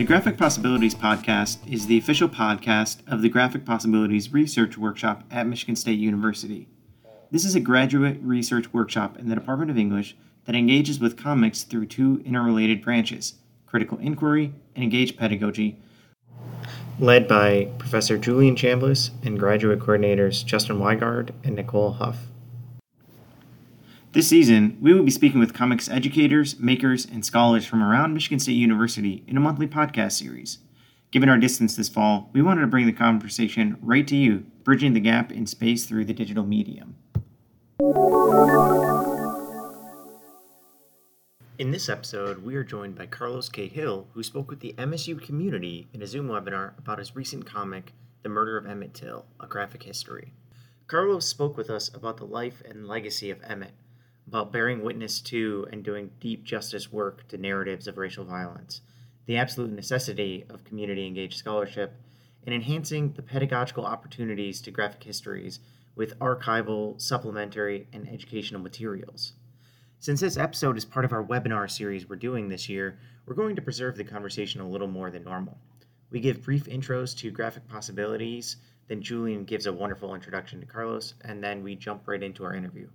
The Graphic Possibilities Podcast is the official podcast of the Graphic Possibilities Research Workshop at Michigan State University. This is a graduate research workshop in the Department of English that engages with comics through two interrelated branches critical inquiry and engaged pedagogy, led by Professor Julian Chambliss and graduate coordinators Justin Wigard and Nicole Huff. This season, we will be speaking with comics educators, makers, and scholars from around Michigan State University in a monthly podcast series. Given our distance this fall, we wanted to bring the conversation right to you, bridging the gap in space through the digital medium. In this episode, we are joined by Karlos K. Hill, who spoke with the MSU community in a Zoom webinar about his recent comic, The Murder of Emmett Till A Graphic History. Karlos spoke with us about the life and legacy of Emmett about bearing witness to and doing deep justice work to narratives of racial violence, the absolute necessity of community engaged scholarship, and enhancing the pedagogical opportunities to graphic histories with archival, supplementary, and educational materials. Since this episode is part of our webinar series we're doing this year, we're going to preserve the conversation a little more than normal. We give brief intros to graphic possibilities, then Julian gives a wonderful introduction to Karlos, and then we jump right into our interview.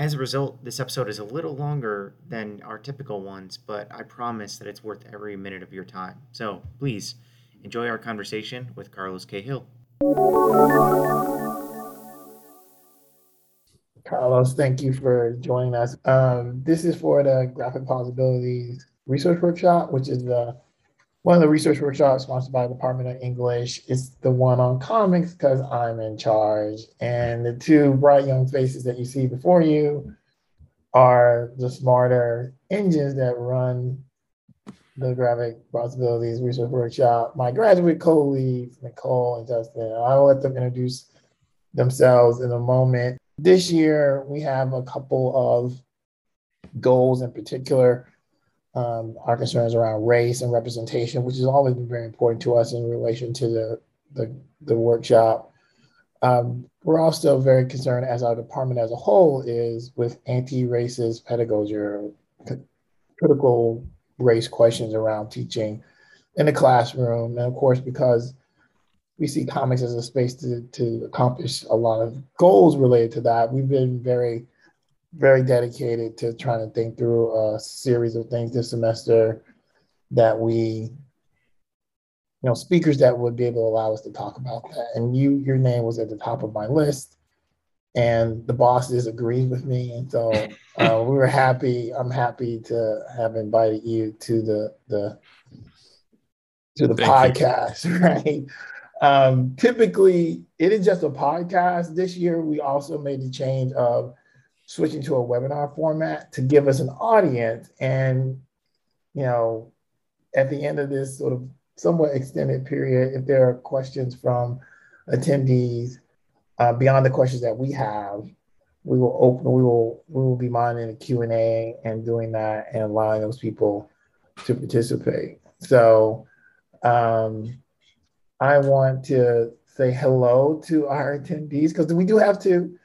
As a result, this episode is a little longer than our typical ones, but I promise that it's worth every minute of your time. So please enjoy our conversation with Carlos Cahill. Karlos, thank you for joining us. Um, this is for the Graphic Possibilities Research Workshop, which is the one of the research workshops sponsored by the Department of English. is the one on comics because I'm in charge. And the two bright young faces that you see before you are the smarter engines that run the Graphic Possibilities Research Workshop. My graduate colleagues, Nicole and Justin, I'll let them introduce themselves in a moment. This year, we have a couple of goals in particular um, our concerns around race and representation, which has always been very important to us in relation to the, the, the workshop. Um, we're also very concerned, as our department as a whole is, with anti-racist pedagogy or critical race questions around teaching in the classroom. And of course, because we see comics as a space to, to accomplish a lot of goals related to that, we've been very very dedicated to trying to think through a series of things this semester that we you know speakers that would be able to allow us to talk about that. And you your name was at the top of my list and the bosses agreed with me. And so uh, we were happy i'm happy to have invited you to the the to the Thank podcast you. right? Um, typically it is just a podcast. This year we also made the change of switching to a webinar format to give us an audience. And, you know, at the end of this sort of somewhat extended period, if there are questions from attendees uh, beyond the questions that we have, we will open, we will, we will be monitoring the Q and A and doing that and allowing those people to participate. So, um, I want to say hello to our attendees because we do have to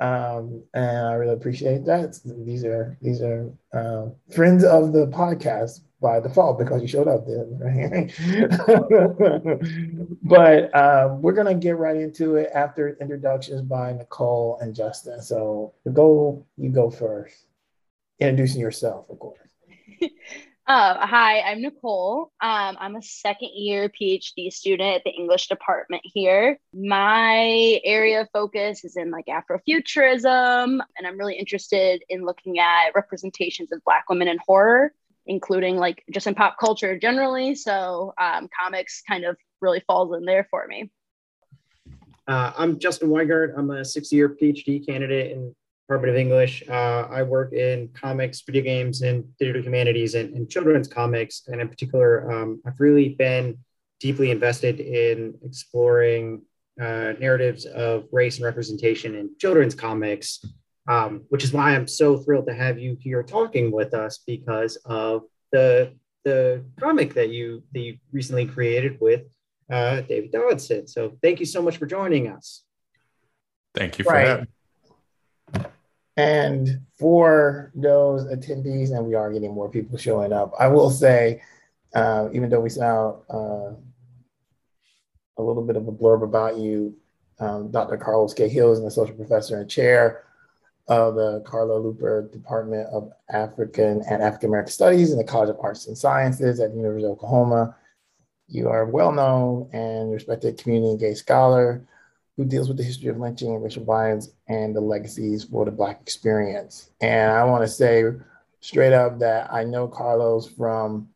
um, and I really appreciate that. These are these are uh, friends of the podcast by default because you showed up there. but um, we're gonna get right into it after introductions by Nicole and Justin. So go, you go first, introducing yourself, of course. Uh, hi, I'm Nicole. Um, I'm a second year PhD student at the English department here. My area of focus is in like Afrofuturism, and I'm really interested in looking at representations of Black women in horror, including like just in pop culture generally. So um, comics kind of really falls in there for me. Uh, I'm Justin Wigard. I'm a six year PhD candidate in Department of English. Uh, I work in comics, video games, and digital humanities and, and children's comics. And in particular, um, I've really been deeply invested in exploring uh, narratives of race and representation in children's comics, um, which is why I'm so thrilled to have you here talking with us because of the the comic that you that you recently created with uh, David Dodson. So thank you so much for joining us. Thank you for right. having. And for those attendees, and we are getting more people showing up, I will say uh, even though we saw uh, a little bit of a blurb about you, um, Dr. Karlos K. Hill is an associate professor and chair of the Clara Luper Department of African and African American Studies in the College of Arts and Sciences at the University of Oklahoma. You are a well known and respected community gay scholar who deals with the history of lynching and racial violence and the legacies for the Black experience. And I want to say straight up that I know Karlos from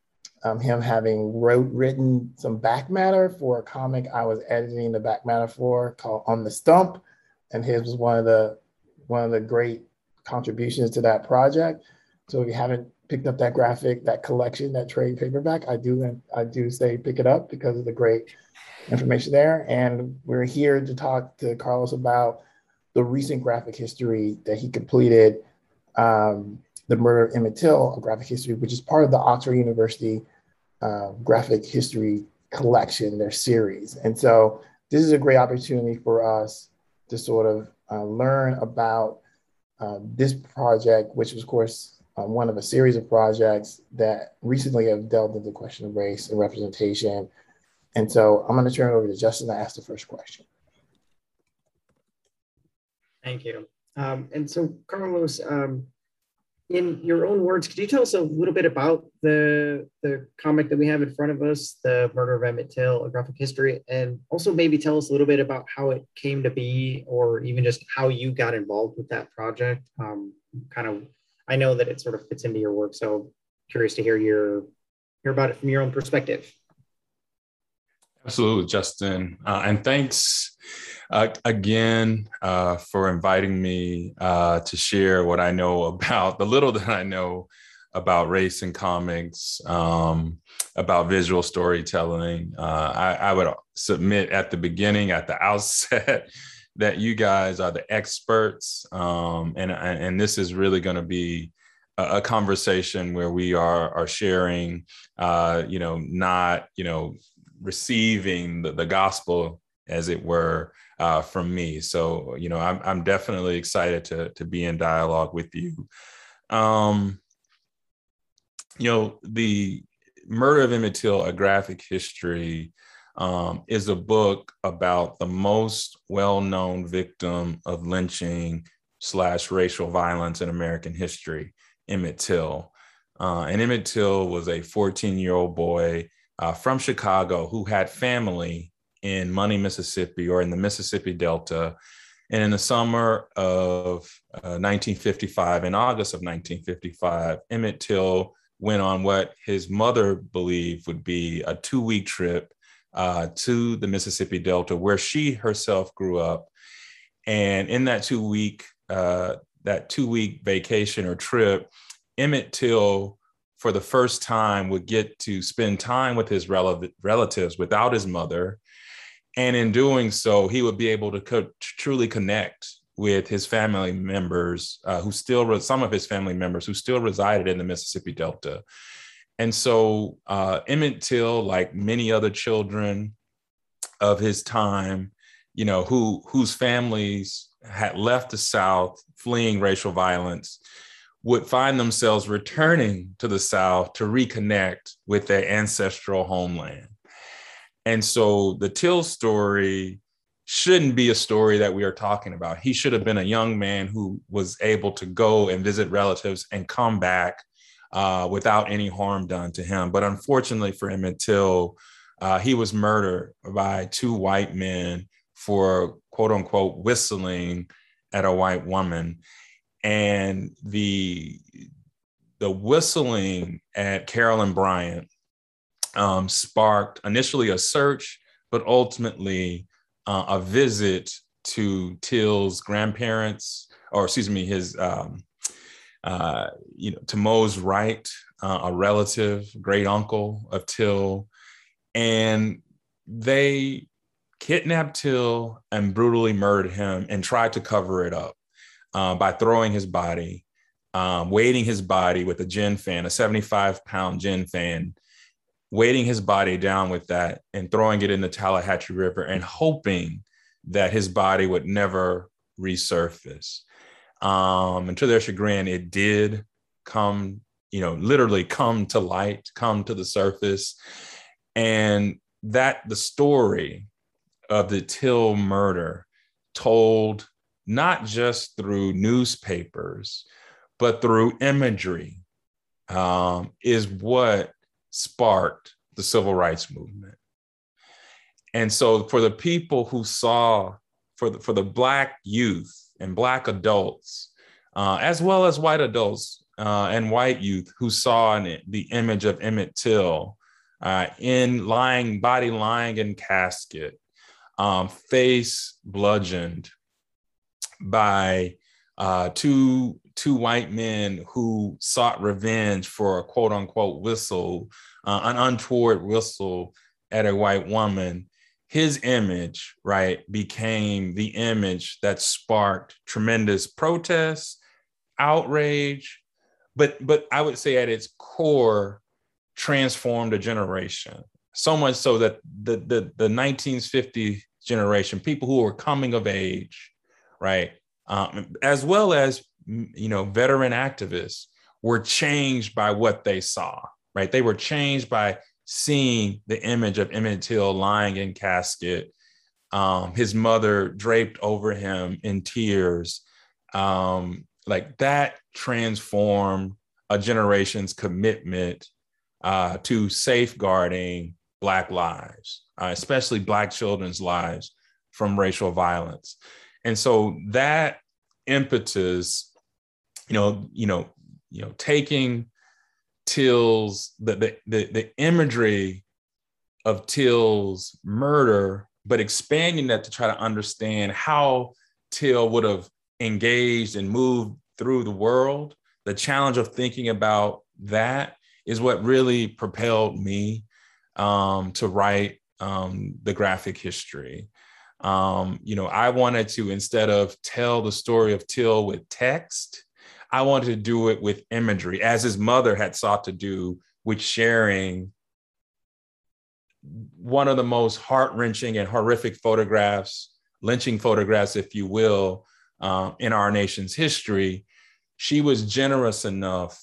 um, him having wrote written some back matter for a comic I was editing the back matter for called On the Stump, and his was one of the one of the great contributions to that project. So if you haven't picked up that graphic, that collection, that trade paperback, I do I do say pick it up because of the great information there. And we're here to talk to Karlos about the recent graphic history that he completed, um, the murder of Emmett Till, a graphic history, which is part of the Oxford University uh, graphic history collection, their series. And so this is a great opportunity for us to sort of uh, learn about uh, this project, which of course, uh, one of a series of projects that recently have delved into the question of race and representation and so I'm going to turn it over to Justin to ask the first question. Thank you. Um, and so, Karlos, um, in your own words, could you tell us a little bit about the the comic that we have in front of us, the Murder of Emmett Till, a graphic history, and also maybe tell us a little bit about how it came to be, or even just how you got involved with that project. Um, kind of, I know that it sort of fits into your work, so curious to hear your hear about it from your own perspective. Absolutely, Justin. Uh, and thanks uh, again uh, for inviting me uh, to share what I know about the little that I know about race and comics, um, about visual storytelling. Uh, I, I, would submit at the beginning, at the outset, that you guys are the experts. Um, and, and this is really going to be a, conversation where we are are sharing, uh, you know, not you know receiving the, the gospel, as it were, uh, from me. So, you know, I'm, I'm definitely excited to, to be in dialogue with you. Um, you know, the Murder of Emmett Till, A Graphic History, um, is a book about the most well-known victim of lynching slash racial violence in American history, Emmett Till. Uh, and Emmett Till was a 14-year-old boy uh, from Chicago who had family in Money, Mississippi, or in the Mississippi Delta. And in the summer of uh, 1955, in August of 1955, Emmett Till went on what his mother believed would be a two week trip uh, to the Mississippi Delta, where she herself grew up. And in that two week, uh, that two week vacation or trip, Emmett Till for the first time would get to spend time with his rel- relatives without his mother and in doing so he would be able to co- truly connect with his family members uh, who still re- some of his family members who still resided in the mississippi delta and so uh, emmett till like many other children of his time you know who whose families had left the south fleeing racial violence would find themselves returning to the South to reconnect with their ancestral homeland. And so the Till story shouldn't be a story that we are talking about. He should have been a young man who was able to go and visit relatives and come back uh, without any harm done to him. But unfortunately for Emmett Till, uh, he was murdered by two white men for quote unquote whistling at a white woman and the the whistling at Carolyn Bryant um, sparked initially a search, but ultimately uh, a visit to Till's grandparents, or excuse me, his um, uh, you know to Mose right, uh, a relative, great uncle of Till, and they kidnapped Till and brutally murdered him and tried to cover it up uh, by throwing his body, um, weighting his body with a gin fan, a 75 pound gin fan, weighting his body down with that and throwing it in the Tallahatchie River and hoping that his body would never resurface. Um, and to their chagrin, it did come you know, literally come to light, come to the surface. And that the story of the Till murder told not just through newspapers, but through imagery um, is what sparked the civil rights movement. And so for the people who saw, for the, for the Black youth and Black adults, uh, as well as white adults uh, and white youth who saw an, the image of Emmett Till uh, in lying, body lying in casket, um, face bludgeoned by uh, two two white men who sought revenge for a quote unquote whistle, uh, an untoward whistle at a white woman. His image, right, became the image that sparked tremendous protests, outrage, but but I would say at its core, transformed a generation. So much so that the the, the 1950 generation, people who were coming of age, right, um, as well as you know veteran activists, were changed by what they saw. Right, they were changed by seeing the image of Emmett Till lying in casket, um, his mother draped over him in tears. Um, like that transformed a generation's commitment uh, to safeguarding Black lives, uh, especially Black children's lives from racial violence. And so that impetus, you know, you know, you know, taking Till's the the the, the imagery of Till's murder, but expanding that to try to understand how Till would have engaged and moved through the world. The challenge of thinking about that is what really propelled me um, to write um, the graphic history. Um, you know, I wanted to, instead of tell the story of Till with text, I wanted to do it with imagery, as his mother had sought to do with sharing one of the most heart wrenching and horrific photographs, lynching photographs, if you will, um, in our nation's history. She was generous enough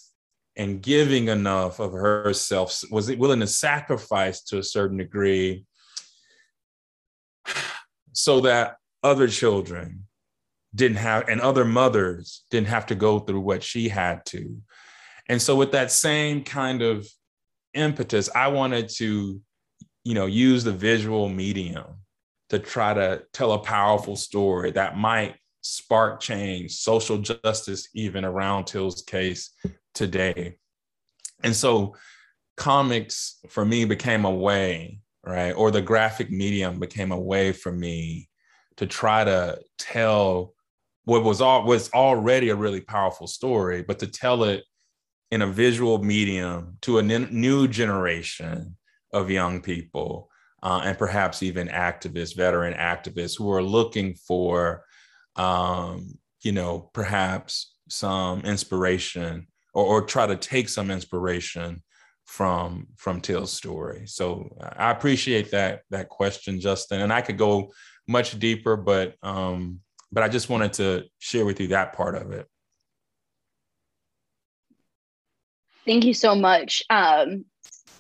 and giving enough of herself, was willing to sacrifice to a certain degree so that other children didn't have, and other mothers didn't have to go through what she had to. And so, with that same kind of impetus, I wanted to, you know, use the visual medium to try to tell a powerful story that might spark change, social justice, even around Till's case today. And so comics for me became a way, right? Or the graphic medium became a way for me to try to tell what was all was already a really powerful story, but to tell it in a visual medium to a new generation of young people uh, and perhaps even activists, veteran activists who are looking for, um, you know, perhaps some inspiration or, or try to take some inspiration from from Till's story. So I appreciate that that question, Justin. And I could go much deeper, but um, but I just wanted to share with you that part of it. Thank you so much. Um,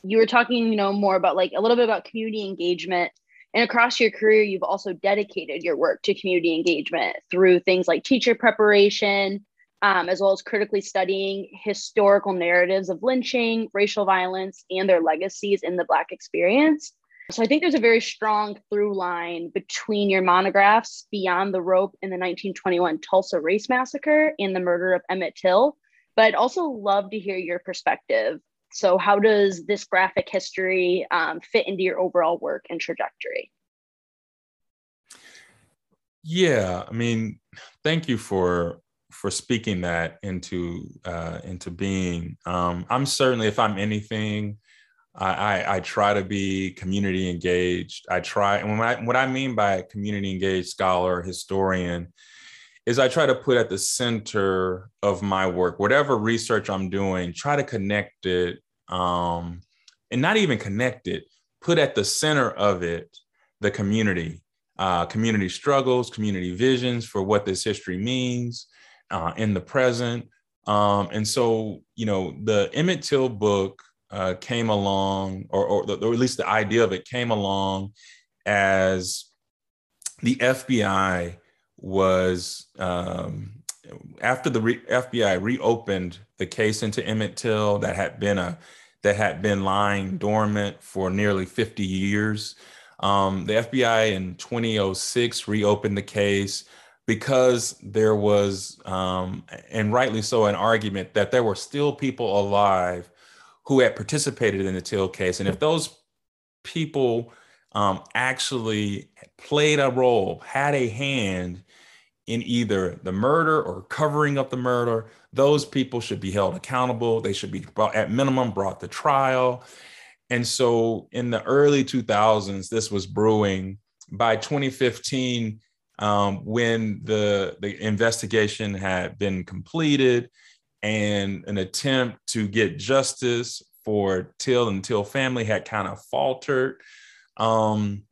you were talking, you know, more about like a little bit about community engagement. And across your career, you've also dedicated your work to community engagement through things like teacher preparation, um, as well as critically studying historical narratives of lynching, racial violence, and their legacies in the Black experience. So I think there's a very strong through line between your monographs, Beyond the Rope in the 1921 Tulsa Race Massacre and the murder of Emmett Till. But I'd also love to hear your perspective. So, how does this graphic history um, fit into your overall work and trajectory? Yeah, I mean, thank you for for speaking that into uh, into being. Um, I'm certainly, if I'm anything, I, I, I, try to be community engaged. I try, and I, what I mean by community engaged scholar, historian, is I try to put at the center of my work, whatever research I'm doing, try to connect it, um, and not even connect it, put at the center of it the community, uh, community struggles, community visions for what this history means, uh, in the present, Um, and so, you know, the Emmett Till book uh, came along, or, or, or at least the idea of it came along as the FBI was um, after the re- FBI reopened the case into Emmett Till that had been a that had been lying dormant for nearly 50 years. Um, the FBI in 2006 reopened the case because there was, um, and rightly so, an argument that there were still people alive who had participated in the Till case. And if those people um, actually played a role, had a hand in either the murder or covering up the murder, those people should be held accountable. They should be brought, at minimum brought to trial. And so in the early 2000s, this was brewing. By 2015, um, when the, the investigation had been completed and an attempt to get justice for Till and Till family had kind of faltered, um,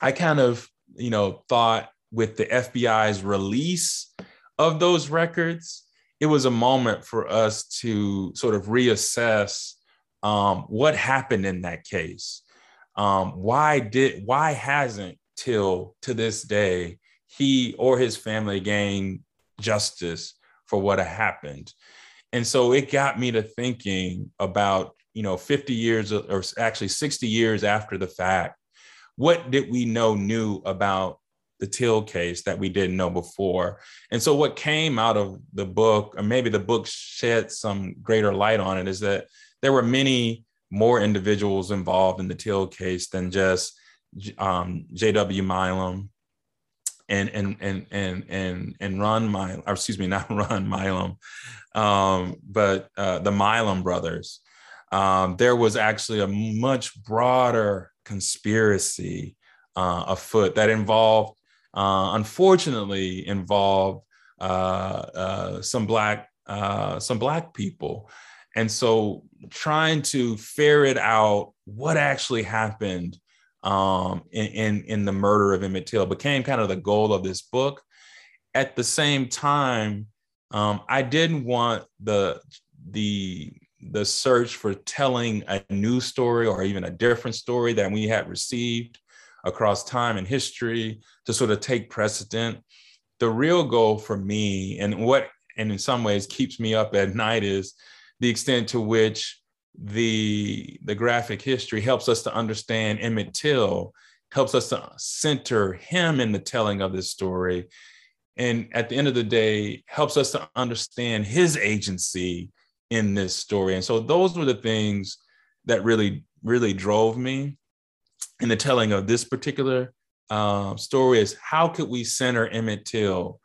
I kind of, you know, thought with the FBI's release of those records, it was a moment for us to sort of reassess um, what happened in that case. Um, why did why hasn't till to this day he or his family gained justice for what happened? And so it got me to thinking about you know 50 years or actually 60 years after the fact, what did we know new about the Till case that we didn't know before. And so, what came out of the book, or maybe the book shed some greater light on it, is that there were many more individuals involved in the Till case than just um, J.W. Milam and and and and and and Ron Milam, or excuse me, not Ron Milam, um, but uh, the Milam brothers. Um, there was actually a much broader conspiracy uh, afoot that involved uh, unfortunately involved uh, uh, some black uh, some black people, and so trying to ferret out what actually happened um, in, in, in the murder of Emmett Till became kind of the goal of this book. At the same time, um, I didn't want the the the search for telling a new story or even a different story that we had received across time and history to sort of take precedent. The real goal for me, and what, and in some ways keeps me up at night, is the extent to which the the graphic history helps us to understand Emmett Till, helps us to center him in the telling of this story, and at the end of the day, helps us to understand his agency in this story. And so those were the things that really really drove me in the telling of this particular uh, story is how could we center Emmett Till?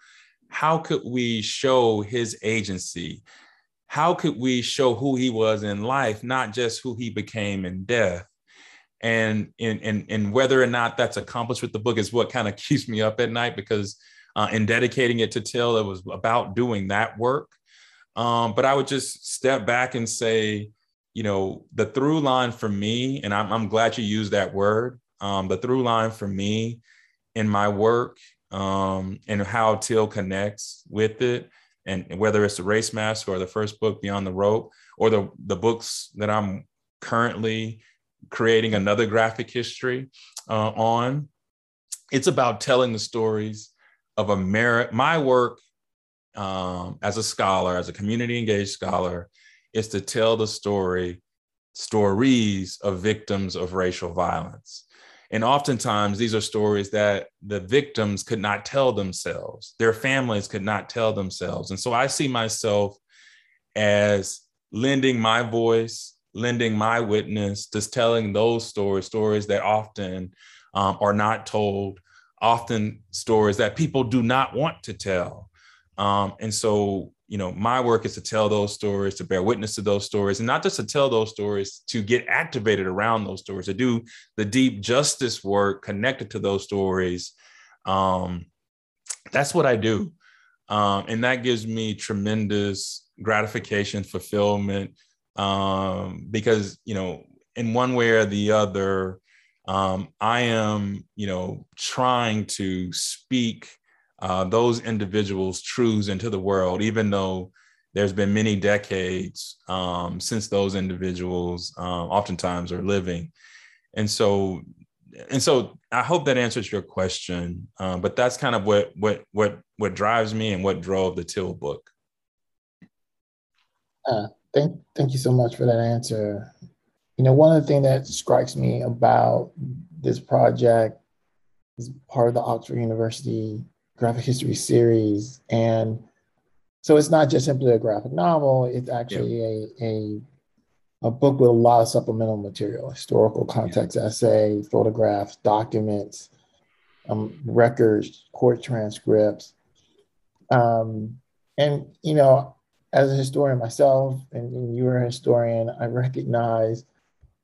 How could we show his agency? How could we show who he was in life, not just who he became in death? And in, in, in whether or not that's accomplished with the book is what kind of keeps me up at night because uh, in dedicating it to Till, it was about doing that work. Um, but I would just step back and say, you know, the through line for me, and I'm, I'm glad you used that word. Um, the through line for me in my work um, and how Till connects with it, and whether it's the race mask or the first book, Beyond the Rope, or the the books that I'm currently creating another graphic history uh, on, it's about telling the stories of America. My work um, as a scholar, as a community engaged scholar, is to tell the story, stories of victims of racial violence. And oftentimes, these are stories that the victims could not tell themselves, their families could not tell themselves. And so I see myself as lending my voice, lending my witness, just telling those stories, stories that often um, are not told, often stories that people do not want to tell. Um, and so you know, my work is to tell those stories, to bear witness to those stories, and not just to tell those stories, to get activated around those stories, to do the deep justice work connected to those stories. Um, that's what I do. Um, and that gives me tremendous gratification, fulfillment, um, because, you know, in one way or the other, um, I am, you know, trying to speak uh, those individuals' truths into the world, even though there's been many decades um, since those individuals um, oftentimes are living. And so, and so I hope that answers your question. Uh, but that's kind of what what what what drives me and what drove the Till book. Uh, thank thank you so much for that answer. You know, one of the things that strikes me about this project is part of the Oxford University Graphic History series, and so it's not just simply a graphic novel; it's actually yeah. a, a a book with a lot of supplemental material, historical context yeah. essay, photographs, documents, um, records, court transcripts. Um, and, you know, as a historian myself, and, and you're a historian, I recognize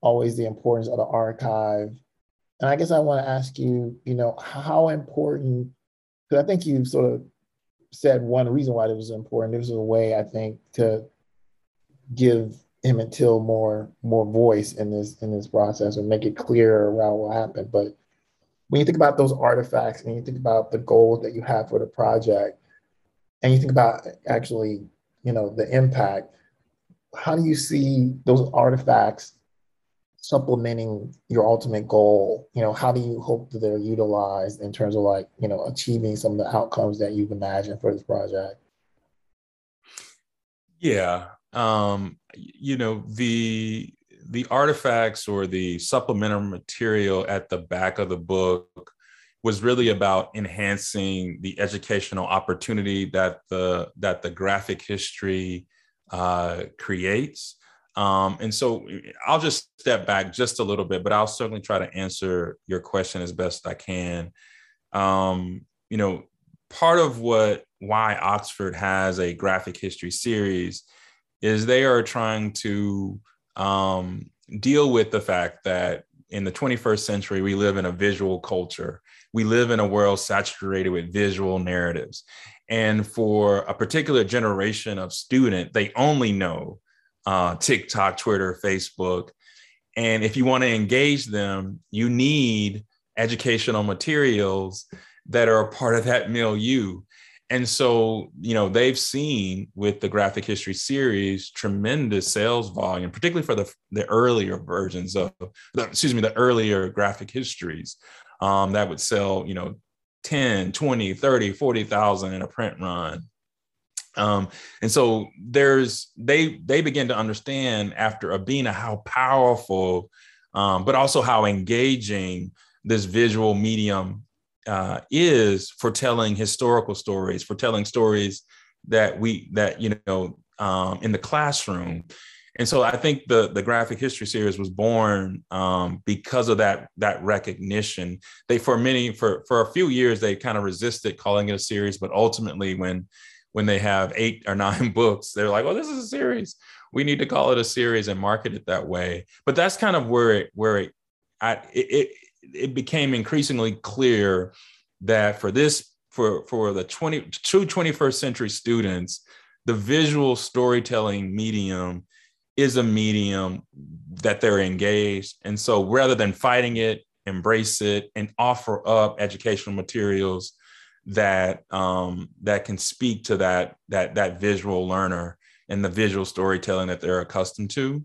always the importance of the archive. And I guess I want to ask you, you know, how important, because I think you sort of said one reason why this was important. This was a way, I think, to give him and Till more more voice in this in this process and make it clear around what happened. But when you think about those artifacts and you think about the goals that you have for the project, and you think about actually, you know, the impact, how do you see those artifacts supplementing your ultimate goal? You know, how do you hope that they're utilized in terms of like, you know, achieving some of the outcomes that you've imagined for this project? Yeah, um, you know the the artifacts or the supplemental material at the back of the book was really about enhancing the educational opportunity that the that the graphic history uh, creates. Um, and so I'll just step back just a little bit, but I'll certainly try to answer your question as best I can. Um, you know, part of what why Oxford has a graphic history series is they are trying to um, deal with the fact that in the 21st century, we live in a visual culture. We live in a world saturated with visual narratives. And for a particular generation of student, they only know uh, TikTok, Twitter, Facebook. And if you want to engage them, you need educational materials that are a part of that milieu. And so, you know, they've seen with the graphic history series tremendous sales volume, particularly for the, the earlier versions of, the, excuse me, the earlier graphic histories um, that would sell, you know, 10, 20, 30, 40,000 in a print run. Um, and so there's, they, they begin to understand after a being a how powerful, um, but also how engaging this visual medium uh, is for telling historical stories, for telling stories that we that you know um, in the classroom. And so I think the the graphic history series was born um, because of that that recognition. They for many for for a few years they kind of resisted calling it a series, but ultimately when when they have eight or nine books, they're like, "Well, this is a series. We need to call it a series and market it that way." But that's kind of where it where it I, it, it became increasingly clear that for this for for the 20 true 21st century students the visual storytelling medium is a medium that they're engaged and so rather than fighting it embrace it and offer up educational materials that um, that can speak to that that that visual learner and the visual storytelling that they're accustomed to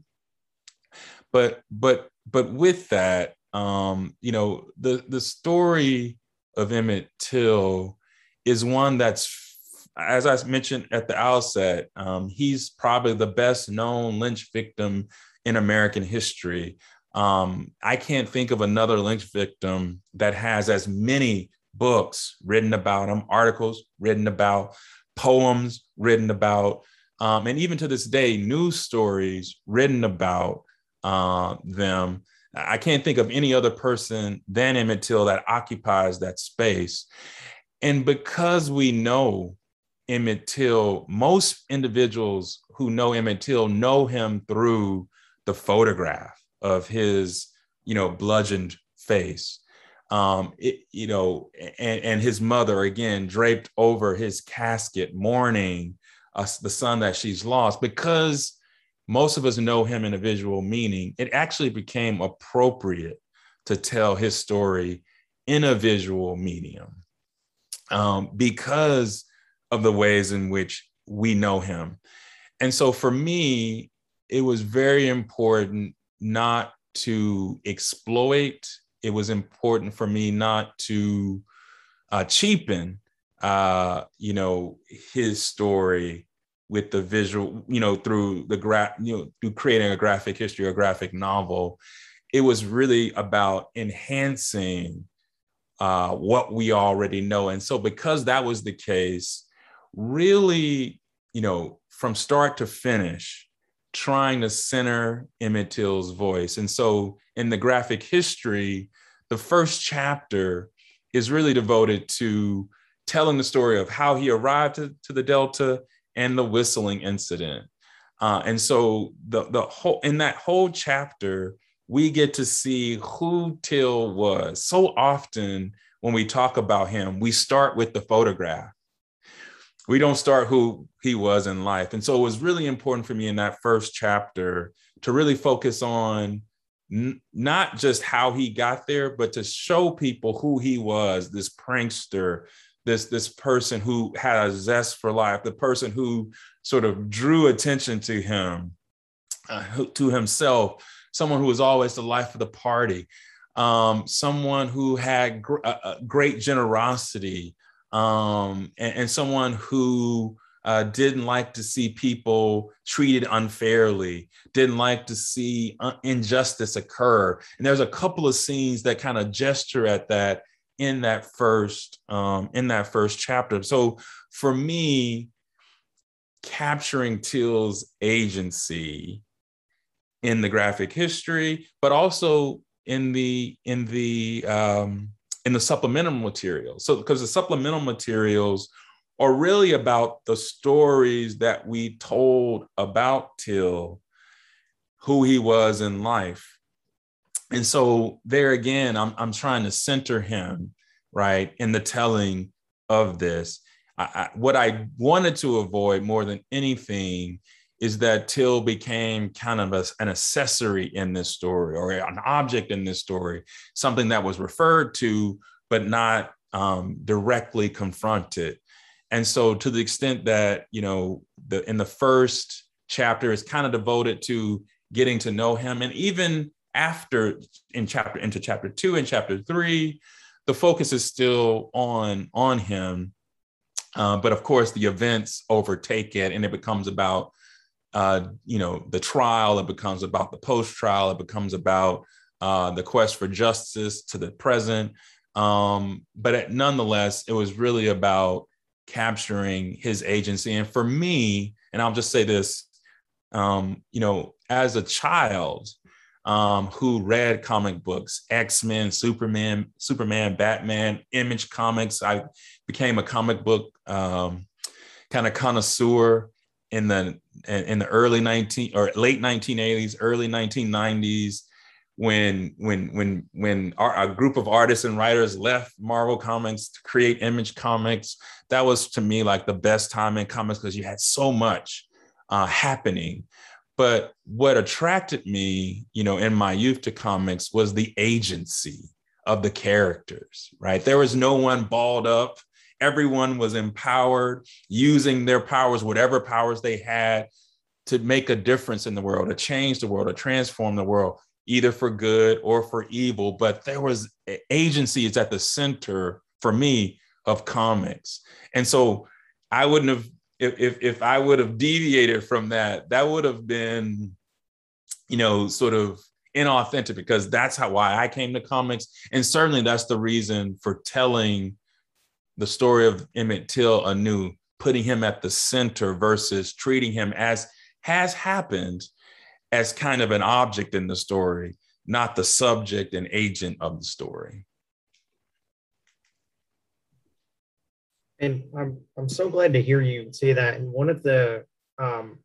but but but with that um, you know, the the story of Emmett Till is one that's, as I mentioned at the outset, um, he's probably the best known lynch victim in American history. Um, I can't think of another lynch victim that has as many books written about him, articles written about, poems written about, um, and even to this day, news stories written about uh, them I can't think of any other person than Emmett Till that occupies that space. And because we know Emmett Till, most individuals who know Emmett Till know him through the photograph of his, you know, bludgeoned face. Um, it, you know, and, and his mother again draped over his casket, mourning uh, the son that she's lost because most of us know him in a visual meaning, it actually became appropriate to tell his story in a visual medium um, because of the ways in which we know him. and so for me, it was very important not to exploit. It was important for me not to uh, cheapen, uh, you know, his story with the visual, you know, through the gra- you know, through creating a graphic history, a graphic novel. It was really about enhancing uh, what we already know. And so, because that was the case, really, you know, from start to finish, trying to center Emmett Till's voice. And so, in the graphic history, the first chapter is really devoted to telling the story of how he arrived to, to the Delta and the whistling incident. Uh, and so the the whole in that whole chapter, we get to see who Till was. So often when we talk about him, we start with the photograph. We don't start who he was in life. And so it was really important for me in that first chapter to really focus on n- not just how he got there, but to show people who he was this prankster, this this person who had a zest for life, the person who sort of drew attention to him, uh, to himself, someone who was always the life of the party, um, someone who had gr- uh, great generosity, um, and, and, someone who uh, didn't like to see people treated unfairly, didn't like to see uh, injustice occur. And there's a couple of scenes that kind of gesture at that in that first um, in that first chapter. So for me, capturing Till's agency in the graphic history, but also in the in the um, in the supplemental materials. So because the supplemental materials are really about the stories that we told about Till, who he was in life, and so there again, I'm, I'm trying to center him, right, in the telling of this. I, I, what I wanted to avoid more than anything is that Till became kind of a, an accessory in this story or an object in this story, something that was referred to, but not um, directly confronted. And so, to the extent that, you know, the in the first chapter is kind of devoted to getting to know him and even after in chapter into chapter two and chapter three, the focus is still on on him. Uh, but of course, the events overtake it, and it becomes about uh, you know the trial. It becomes about the post trial. It becomes about uh, the quest for justice to the present. Um, but nonetheless, it was really about capturing his agency. And for me, and I'll just say this, um, you know, as a child, um, who read comic books, X Men, Superman, Superman, Batman, Image Comics. I became a comic book um, kind of connoisseur in the in the early 19 or late 1980s, early 1990s when when when when our, a group of artists and writers left Marvel Comics to create Image Comics, that was to me like the best time in comics because you had so much uh, happening but what attracted me, you know, in my youth to comics was the agency of the characters, right? There was no one balled up. Everyone was empowered, using their powers, whatever powers they had, to make a difference in the world, to change the world, to transform the world, either for good or for evil. But there was agency is at the center for me of comics. And so I wouldn't have if if if I would have deviated from that, that would have been, you know, sort of inauthentic because that's how why I came to comics, and certainly that's the reason for telling the story of Emmett Till anew, putting him at the center versus treating him as has happened as kind of an object in the story, not the subject and agent of the story. And I'm I'm so glad to hear you say that. And one of the um,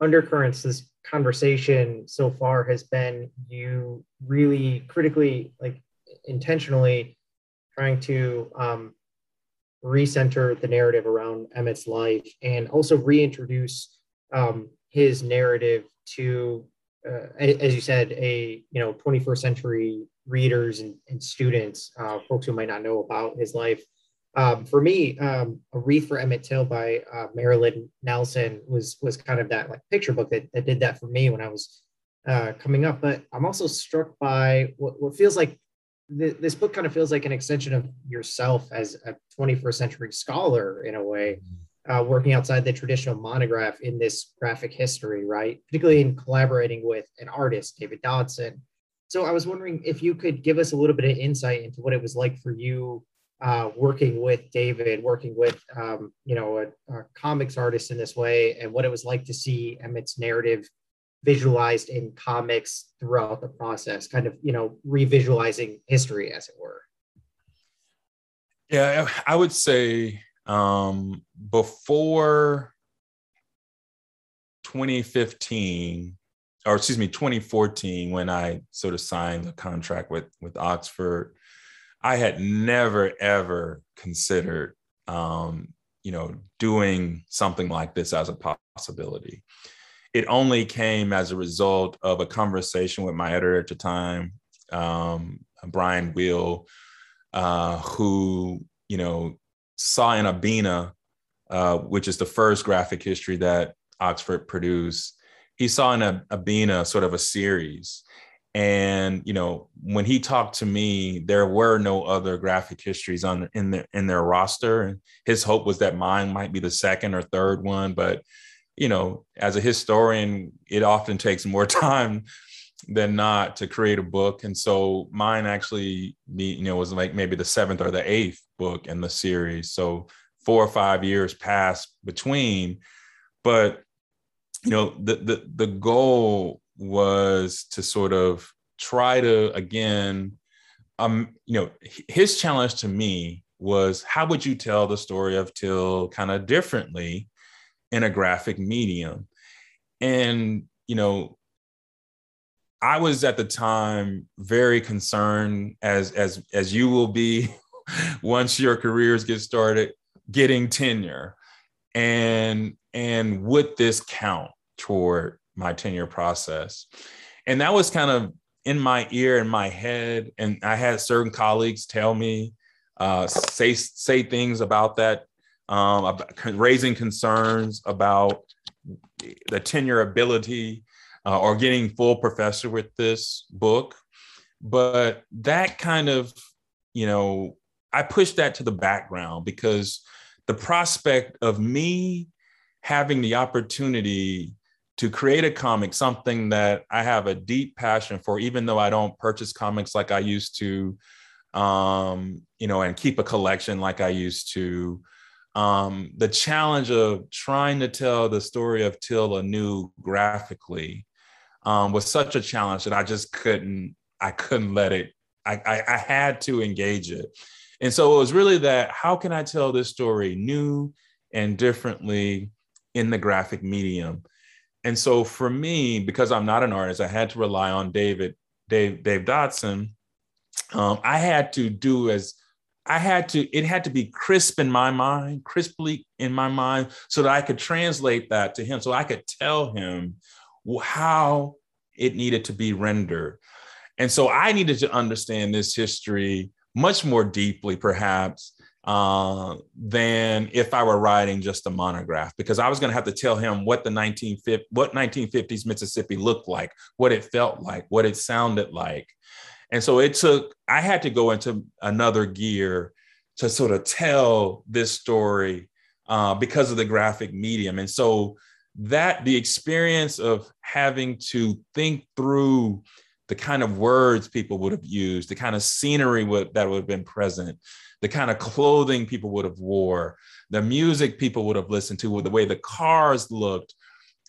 undercurrents this conversation so far has been you really critically, like intentionally, trying to um, recenter the narrative around Emmett's life and also reintroduce um, his narrative to, uh, as you said, a you know 21st century readers and, and students, uh, folks who might not know about his life Um, for me, um, A Wreath for Emmett Till by uh, Marilyn Nelson was was kind of that like picture book that, that did that for me when I was uh, coming up. But I'm also struck by what, what feels like th- this book kind of feels like an extension of yourself as a 21st century scholar in a way, uh, working outside the traditional monograph in this graphic history, right? Particularly in collaborating with an artist, David Dodson. So I was wondering if you could give us a little bit of insight into what it was like for you uh, working with David, working with um, you know a, a, comics artist in this way, and what it was like to see Emmett's narrative visualized in comics throughout the process, kind of, you know, revisualizing history, as it were. Yeah, I would say um, before 2015, or excuse me, 2014, when I sort of signed the contract with with Oxford, I had never ever considered, um, you know, doing something like this as a possibility it only came as a result of a conversation with my editor at the time, um, Brian Wheel, uh, who you know saw in Abina, uh, which is the first graphic history that Oxford produced. He saw in a, Abina sort of a series, and you know when he talked to me, there were no other graphic histories on in their in their roster. And his hope was that mine might be the second or third one, but you know, as a historian, it often takes more time than not to create a book. And so mine actually, you know, was like maybe the seventh or the eighth book in the series. So four or five years passed between, but you know, the the the goal was to sort of try to again, um, you know, his challenge to me was how would you tell the story of Till kind of differently in a graphic medium. And, you know, I was at the time very concerned as as as you will be once your careers get started getting tenure. And and would this count toward my tenure process? And that was kind of in my ear in my head. And i had certain colleagues tell me uh, say say things about that um, raising concerns about the tenure ability uh, or getting full professor with this book. But that kind of, you know, I pushed that to the background because the prospect of me having the opportunity to create a comic, something that I have a deep passion for, even though I don't purchase comics like I used to, um, you know, and keep a collection like I used to um, the challenge of trying to tell the story of Till anew graphically um, was such a challenge that I just couldn't, I couldn't let it, I, I, I had to engage it. And so it was really that how can I tell this story new and differently in the graphic medium? And so for me, because I'm not an artist, I had to rely on David, Dave, Dave Dodson. Um, I had to do as I had to, it had to be crisp in my mind, crisply in my mind, so that I could translate that to him, so I could tell him how it needed to be rendered. And so I needed to understand this history much more deeply, perhaps, uh, than if I were writing just a monograph, because I was going to have to tell him what the 1950, what 1950s Mississippi looked like, what it felt like, what it sounded like. And so it took, I had to go into another gear to sort of tell this story uh, because of the graphic medium. And so that the experience of having to think through the kind of words people would have used, the kind of scenery would, that would have been present, the kind of clothing people would have wore, the music people would have listened to, the way the cars looked,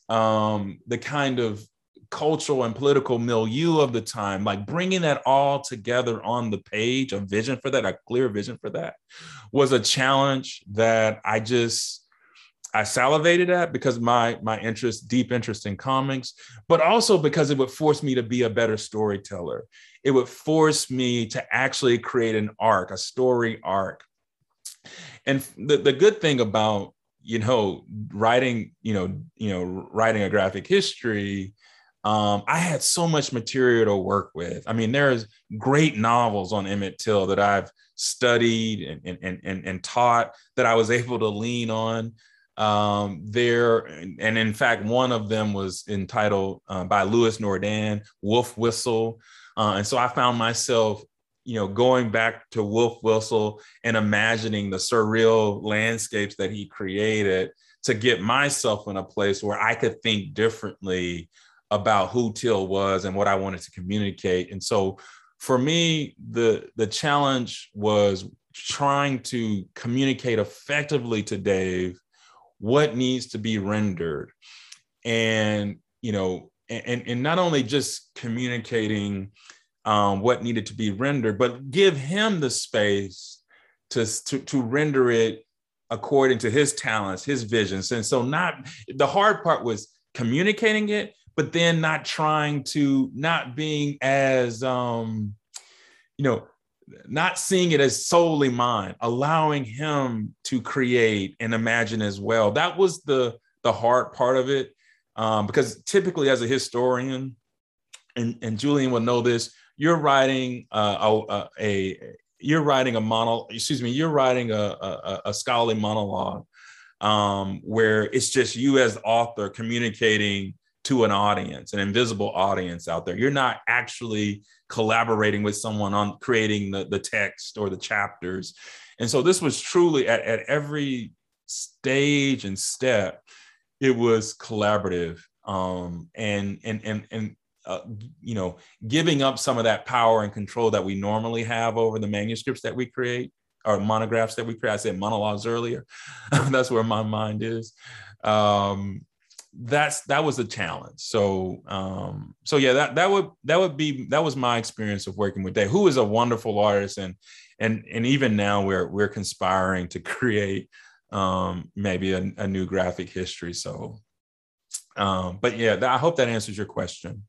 um, the kind of cultural and political milieu of the time, like bringing that all together on the page, a vision for that, a clear vision for that, was a challenge that I just I salivated at because my my interest, deep interest in comics, but also because it would force me to be a better storyteller. It would force me to actually create an arc, a story arc. And the, the good thing about you know writing you know you know writing a graphic history um, I had so much material to work with. I mean, there's great novels on Emmett Till that I've studied and, and, and, and taught that I was able to lean on. Um, there, and in fact, one of them was entitled uh, by Lewis Nordan, Wolf Whistle. Uh, and so I found myself, you know, going back to Wolf Whistle and imagining the surreal landscapes that he created to get myself in a place where I could think differently about who Till was and what I wanted to communicate. And so for me, the the challenge was trying to communicate effectively to Dave what needs to be rendered. And, you know, and, and not only just communicating um, what needed to be rendered, but give him the space to, to, to render it according to his talents, his visions. And so not the hard part was communicating it, but then not trying to not being as um you know not seeing it as solely mine allowing him to create and imagine as well. That was the the hard part of it um, because typically as a historian and, and julian will know this you're writing uh, a, a, you're writing a mono excuse me you're writing a, a, a scholarly monologue um, where it's just you as author communicating to an audience, an invisible audience out there. You're not actually collaborating with someone on creating the, the text or the chapters. And so this was truly at, at every stage and step, it was collaborative. Um, and and and and uh, you know, giving up some of that power and control that we normally have over the manuscripts that we create or monographs that we create. I said monologues earlier. That's where my mind is. Um, that's that was a challenge. So um, so yeah, that that would that would be that was my experience of working with Dave, who is a wonderful artist, and and and even now we're we're conspiring to create um, maybe a, a new graphic history. So, um, but yeah, I hope that answers your question.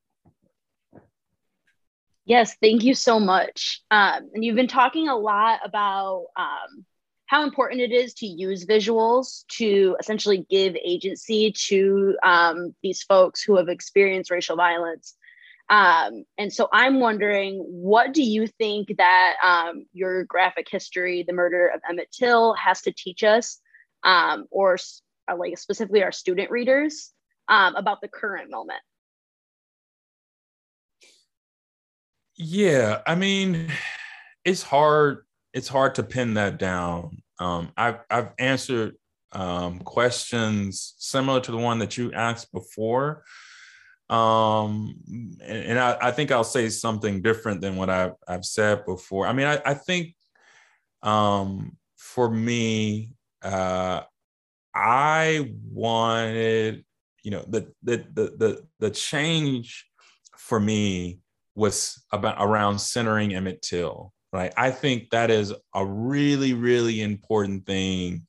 Yes, thank you so much. Um, and you've been talking a lot about um, how important it is to use visuals to essentially give agency to um, these folks who have experienced racial violence. Um, and so I'm wondering, what do you think that um, your graphic history, the murder of Emmett Till, has to teach us, um, or uh, like specifically our student readers, um, about the current moment? Yeah, I mean, it's hard it's hard to pin that down. Um, I've I've answered um, questions similar to the one that you asked before, um, and, and I, I, think I'll say something different than what I've I've said before. I mean, I, I think um, for me, uh, I wanted, you know, the the the the, the change for me was about around centering Emmett Till right? I think that is a really, really important thing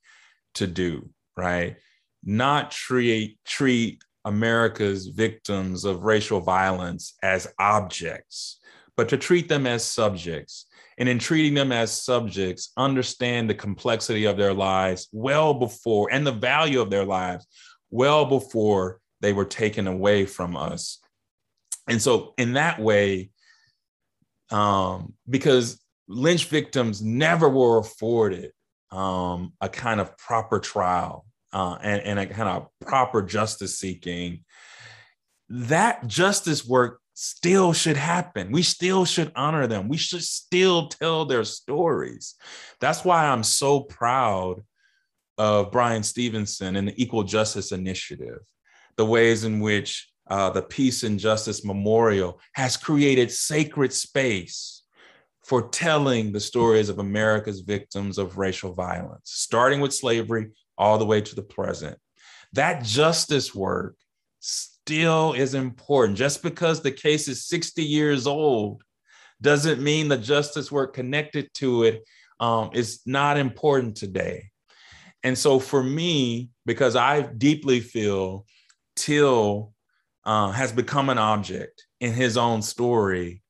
to do, right? Not treat treat America's victims of racial violence as objects, but to treat them as subjects. And in treating them as subjects, understand the complexity of their lives well before and the value of their lives well before they were taken away from us. And so, in that way, um, because lynch victims never were afforded um, a kind of proper trial uh, and, and a kind of proper justice seeking. That justice work still should happen. We still should honor them. We should still tell their stories. That's why I'm so proud of Bryan Stevenson and the Equal Justice Initiative, the ways in which uh, the Peace and Justice Memorial has created sacred space for telling the stories of America's victims of racial violence, starting with slavery all the way to the present. That justice work still is important. Just because the case is 60 years old doesn't mean the justice work connected to it um, is not important today. And so for me, because I deeply feel Till uh, has become an object in his own story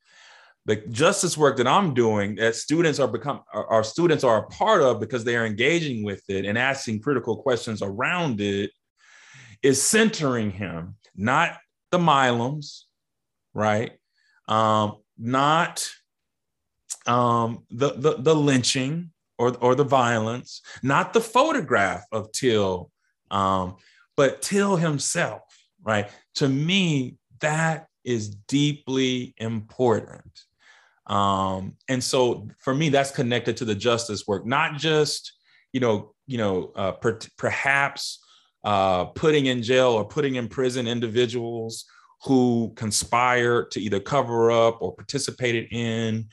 the justice work that I'm doing that students are become our students are a part of because they are engaging with it and asking critical questions around it is centering him, not the Milams, right? Um, not um, the, the, the lynching or, or the violence, not the photograph of Till, um, but Till himself, right? To me, that is deeply important. Um, and so for me, that's connected to the justice work, not just, you know, you know, uh, per- perhaps uh, putting in jail or putting in prison individuals who conspired to either cover up or participated in.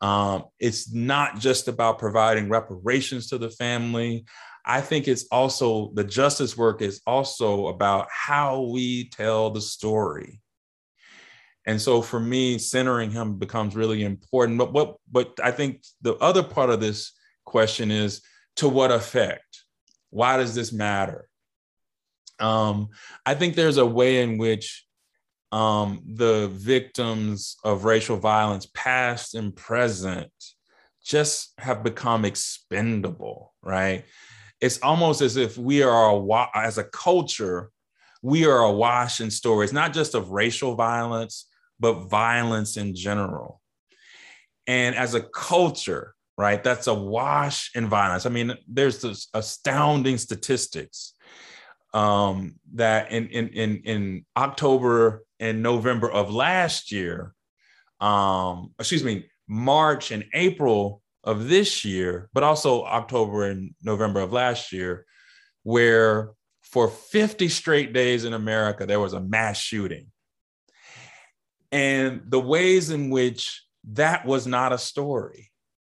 Um, it's not just about providing reparations to the family. I think it's also the justice work is also about how we tell the story. And so for me, centering him becomes really important. But what but I think the other part of this question is to what effect? Why does this matter? Um, I think there's a way in which um, the victims of racial violence, past and present, just have become expendable, right? It's almost as if we are, a, as a culture, we are awash in stories, not just of racial violence, but violence in general. And as a culture, right, that's awash in violence. I mean, there's this astounding statistics um, that in, in, in, in October and November of last year, um, excuse me, March and April of this year, but also October and November of last year, where for 50 straight days in America, there was a mass shooting. And the ways in which that was not a story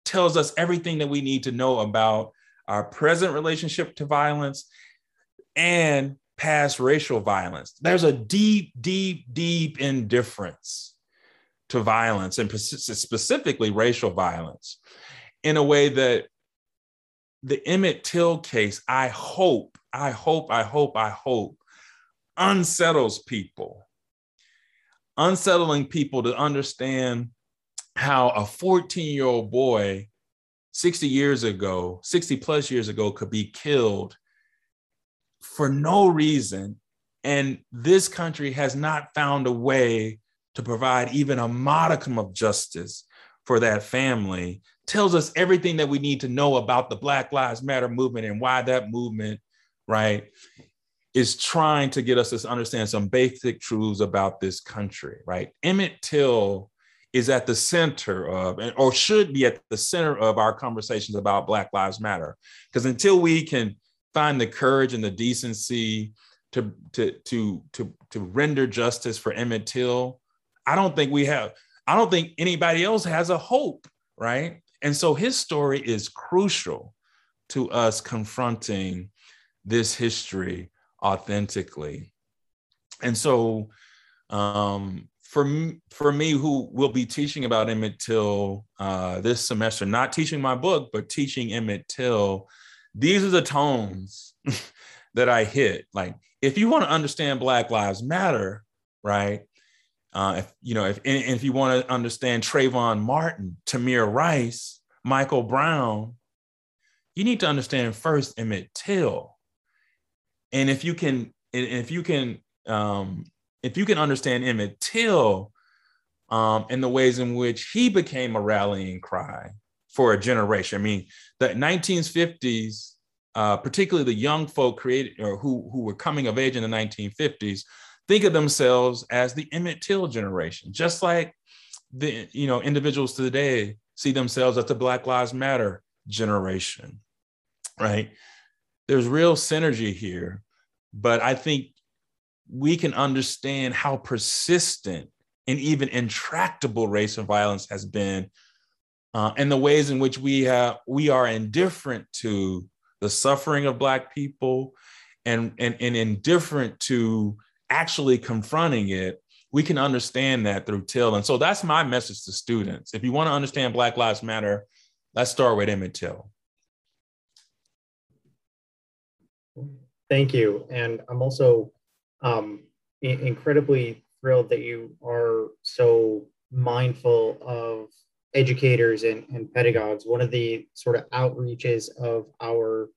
tells us everything that we need to know about our present relationship to violence and past racial violence. There's a deep, deep, deep indifference to violence and specifically racial violence in a way that the Emmett Till case, I hope, I hope, I hope, I hope, unsettles people, unsettling people to understand how a 14 year old boy 60 years ago, 60 plus years ago, could be killed for no reason. And this country has not found a way to provide even a modicum of justice for that family tells us everything that we need to know about the Black Lives Matter movement and why that movement, right, is trying to get us to understand some basic truths about this country, right? Emmett Till is at the center of, or should be at the center of our conversations about Black Lives Matter. Because until we can find the courage and the decency to to to to to render justice for Emmett Till, I don't think we have. I don't think anybody else has a hope, right? And so his story is crucial to us confronting this history authentically. And so, um, for me, for me, who will be teaching about Emmett Till uh, this semester, not teaching my book, but teaching Emmett Till, these are the tones that I hit. Like, if you want to understand Black Lives Matter, right? Uh, if you know, if if you want to understand Trayvon Martin, Tamir Rice, Michael Brown, you need to understand first Emmett Till. And if you can, if you can, um, if you can understand Emmett Till um, and the ways in which he became a rallying cry for a generation. I mean, the 1950s, uh, particularly the young folk created or who, who were coming of age in the 1950s, think of themselves as the Emmett Till generation, just like the you know individuals today see themselves as the Black Lives Matter generation, right? There's real synergy here, but I think we can understand how persistent and even intractable race and violence has been uh, and the ways in which we have we are indifferent to the suffering of black people and, and, and indifferent to actually confronting it we can understand that through till. And so that's my message to students. If you want to understand black lives matter let's start with emmett till thank you and i'm also um, incredibly thrilled that you are so mindful of educators and, and pedagogues. One of the sort of outreaches of our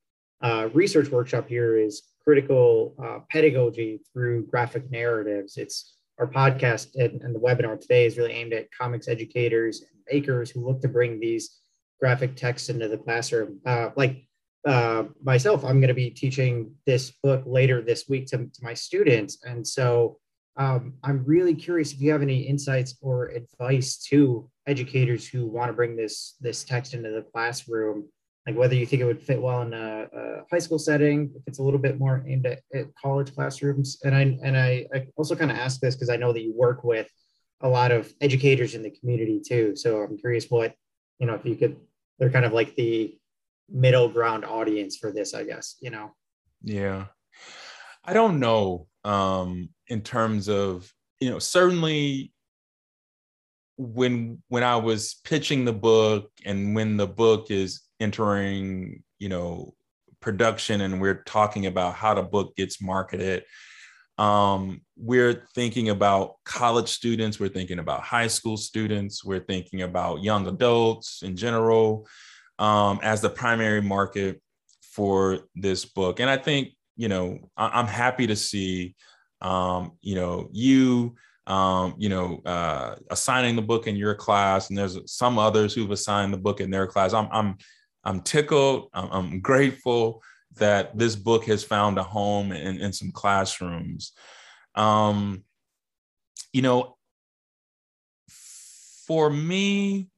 uh, research workshop here is critical uh, pedagogy through graphic narratives. It's our podcast and, and the webinar today is really aimed at comics educators and makers who look to bring these graphic texts into the classroom. Uh, like uh, myself, I'm going to be teaching this book later this week to, to my students. And so um, I'm really curious if you have any insights or advice to educators who want to bring this this text into the classroom like whether you think it would fit well in a, a high school setting, if it's a little bit more aimed at, at college classrooms. And I and I, I also kind of ask this because I know that you work with a lot of educators in the community too. So I'm curious what you know if you could. They're kind of like the middle ground audience for this, I guess. You know. Yeah, I don't know. Um, in terms of you know, certainly when when I was pitching the book and when the book is entering, you know, production and we're talking about how the book gets marketed. Um, we're thinking about college students, we're thinking about high school students, we're thinking about young adults in general um, as the primary market for this book. And I think, you know, I- am happy to see, um, you know, you, um, you know, uh, assigning the book in your class, and there's some others who've assigned the book in their class. I'm, I'm I'm tickled. I'm, I'm grateful that this book has found a home in, in some classrooms. Um, you know, for me,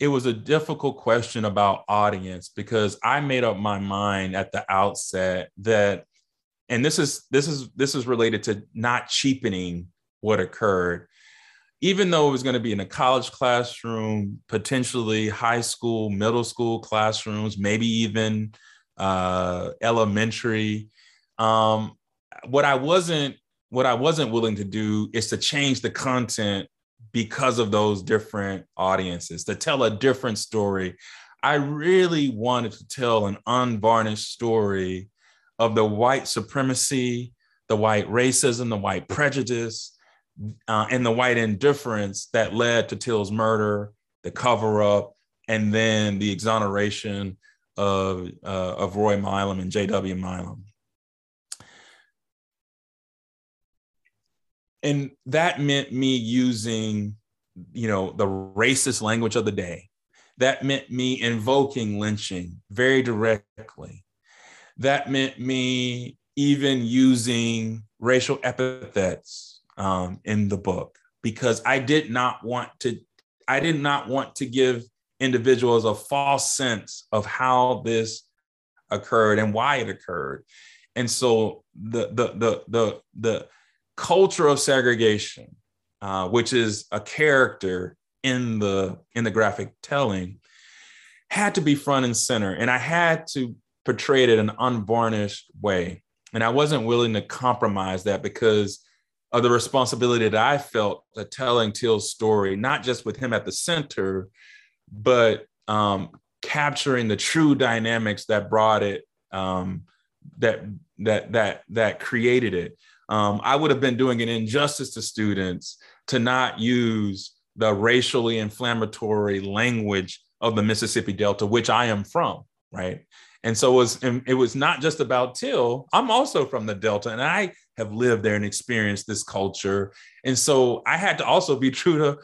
it was a difficult question about audience because I made up my mind at the outset that, and this is this is this is related to not cheapening what occurred even though it was going to be in a college classroom, potentially high school, middle school classrooms, maybe even uh, elementary. Um, what I wasn't what I wasn't willing to do is to change the content because of those different audiences, to tell a different story. I really wanted to tell an unvarnished story of the white supremacy, the white racism, the white prejudice, uh, and the white indifference that led to Till's murder, the cover up, and then the exoneration of, uh, of Roy Milam and J.W. Milam. And that meant me using, you know, the racist language of the day. That meant me invoking lynching very directly. That meant me even using racial epithets um, in the book because I did not want to. I did not want to give individuals a false sense of how this occurred and why it occurred. And so the the the the the culture of segregation, uh, which is a character in the in the graphic telling, had to be front and center, and I had to portray it in an unvarnished way. And I wasn't willing to compromise that because of the responsibility that I felt at telling Till's story, not just with him at the center, but um, capturing the true dynamics that brought it, um, that that that that created it. Um, I would have been doing an injustice to students to not use the racially inflammatory language of the Mississippi Delta, which I am from, right? And so it was it was not just about Till. I'm also from the Delta, and I have lived there and experienced this culture. And so I had to also be true to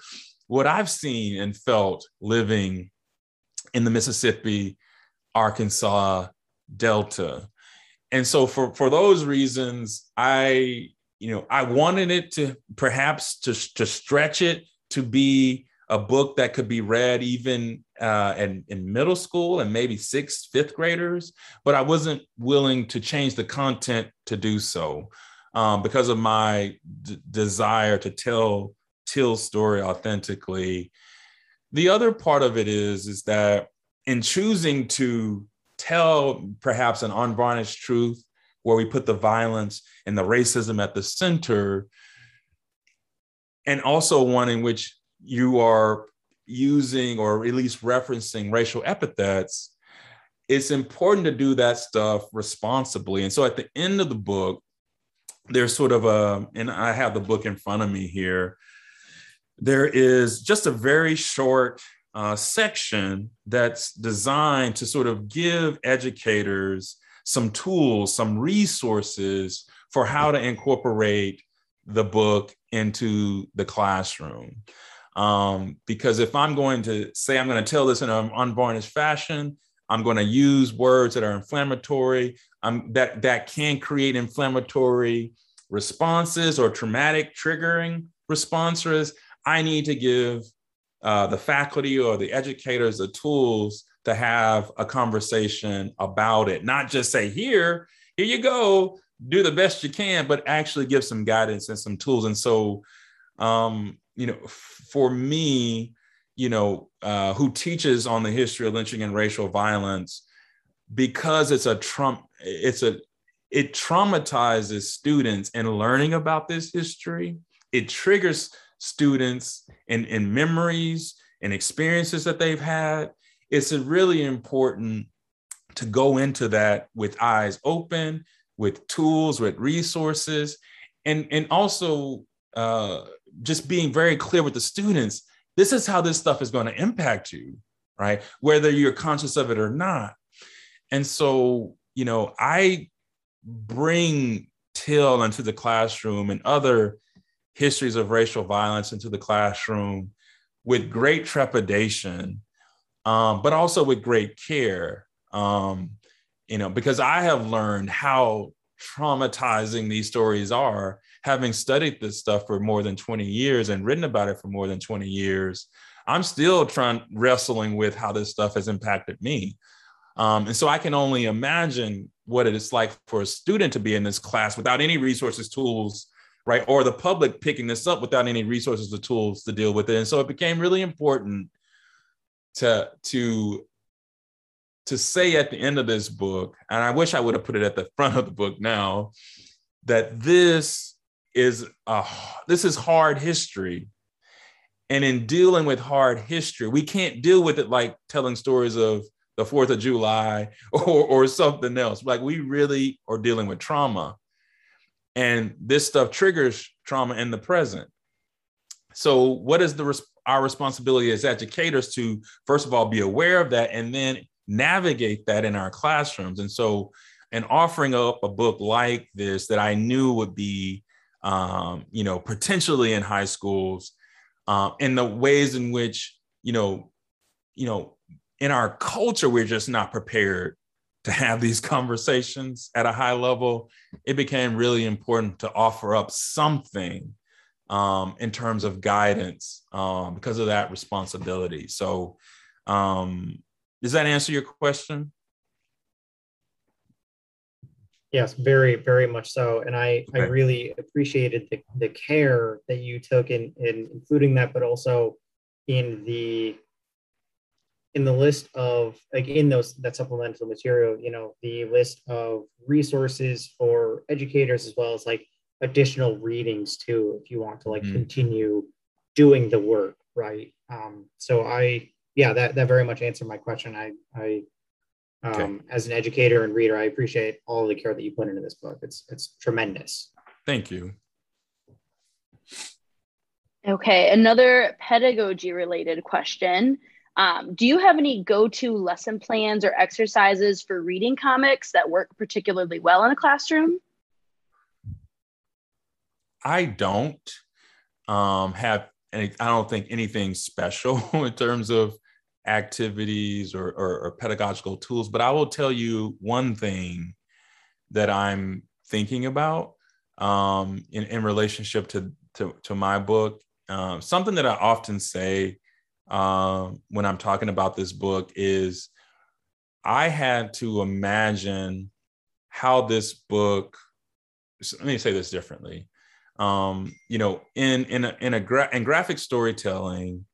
what I've seen and felt living in the Mississippi, Arkansas Delta. And so for for those reasons, I you know I wanted it to perhaps to to stretch it to be a book that could be read even uh, in, in middle school and maybe sixth, fifth graders, but I wasn't willing to change the content to do so um, because of my d- desire to tell Till's story authentically. The other part of it is, is that in choosing to tell perhaps an unvarnished truth where we put the violence and the racism at the center, and also one in which you are using or at least referencing racial epithets, it's important to do that stuff responsibly. And so at the end of the book, there's sort of a, and I have the book in front of me here. There is just a very short uh, section that's designed to sort of give educators some tools, some resources for how to incorporate the book into the classroom. Um, because if I'm going to say I'm going to tell this in an unvarnished fashion, I'm going to use words that are inflammatory, um, that that can create inflammatory responses or traumatic triggering responses. I need to give uh, the faculty or the educators the tools to have a conversation about it, not just say, here, here you go, do the best you can, but actually give some guidance and some tools. And so, um, you know, for me, you know, uh, who teaches on the history of lynching and racial violence, because it's a Trump, it's a, it traumatizes students in learning about this history. It triggers students and, in memories and experiences that they've had. It's really important to go into that with eyes open, with tools, with resources, and, and also uh, just being very clear with the students this is how this stuff is going to impact you, right? Whether you're conscious of it or not. And so, you know, I bring Till into the classroom and other histories of racial violence into the classroom with great trepidation, um, but also with great care. Um, you know, because I have learned how traumatizing these stories are, having studied this stuff for more than 20 years and written about it for more than 20 years. I'm still trying wrestling with how this stuff has impacted me. Um, and so I can only imagine what it is like for a student to be in this class without any resources, tools, right? Or the public picking this up without any resources or tools to deal with it. And so it became really important to to to say at the end of this book, and I wish I would have put it at the front of the book now, that this is a, this is hard history. And in dealing with hard history, we can't deal with it like telling stories of the Fourth of July or, or something else. Like we really are dealing with trauma. And this stuff triggers trauma in the present. So, what is the our responsibility as educators to first of all be aware of that and then navigate that in our classrooms? And so, and offering up a book like this that I knew would be, um, you know, potentially in high schools, um, in the ways in which, you know, you know, in our culture we're just not prepared to have these conversations at a high level, it became really important to offer up something um, in terms of guidance um, because of that responsibility. So, um, does that answer your question? Yes, very, very much so. And I, okay. I really appreciated the, the care that you took in, in including that, but also in the in the list of like in those that supplemental material you know the list of resources for educators as well as like additional readings too if you want to like mm-hmm. continue doing the work right? Um so i yeah that that very much answered my question. I i um okay. as an educator and reader i appreciate all the care that you put into this book. It's it's tremendous. Thank you. Okay another pedagogy related question um, do you have any go to lesson plans or exercises for reading comics that work particularly well in a classroom? I don't um, have any, I don't think anything special in terms of activities or, or, or pedagogical tools, but I will tell you one thing that I'm thinking about um, in, in relationship to, to, to my book. Um, something that I often say uh, when I'm talking about this book is I had to imagine how this book. Let me say this differently. Um, you know, in in a, in a gra- in graphic storytelling,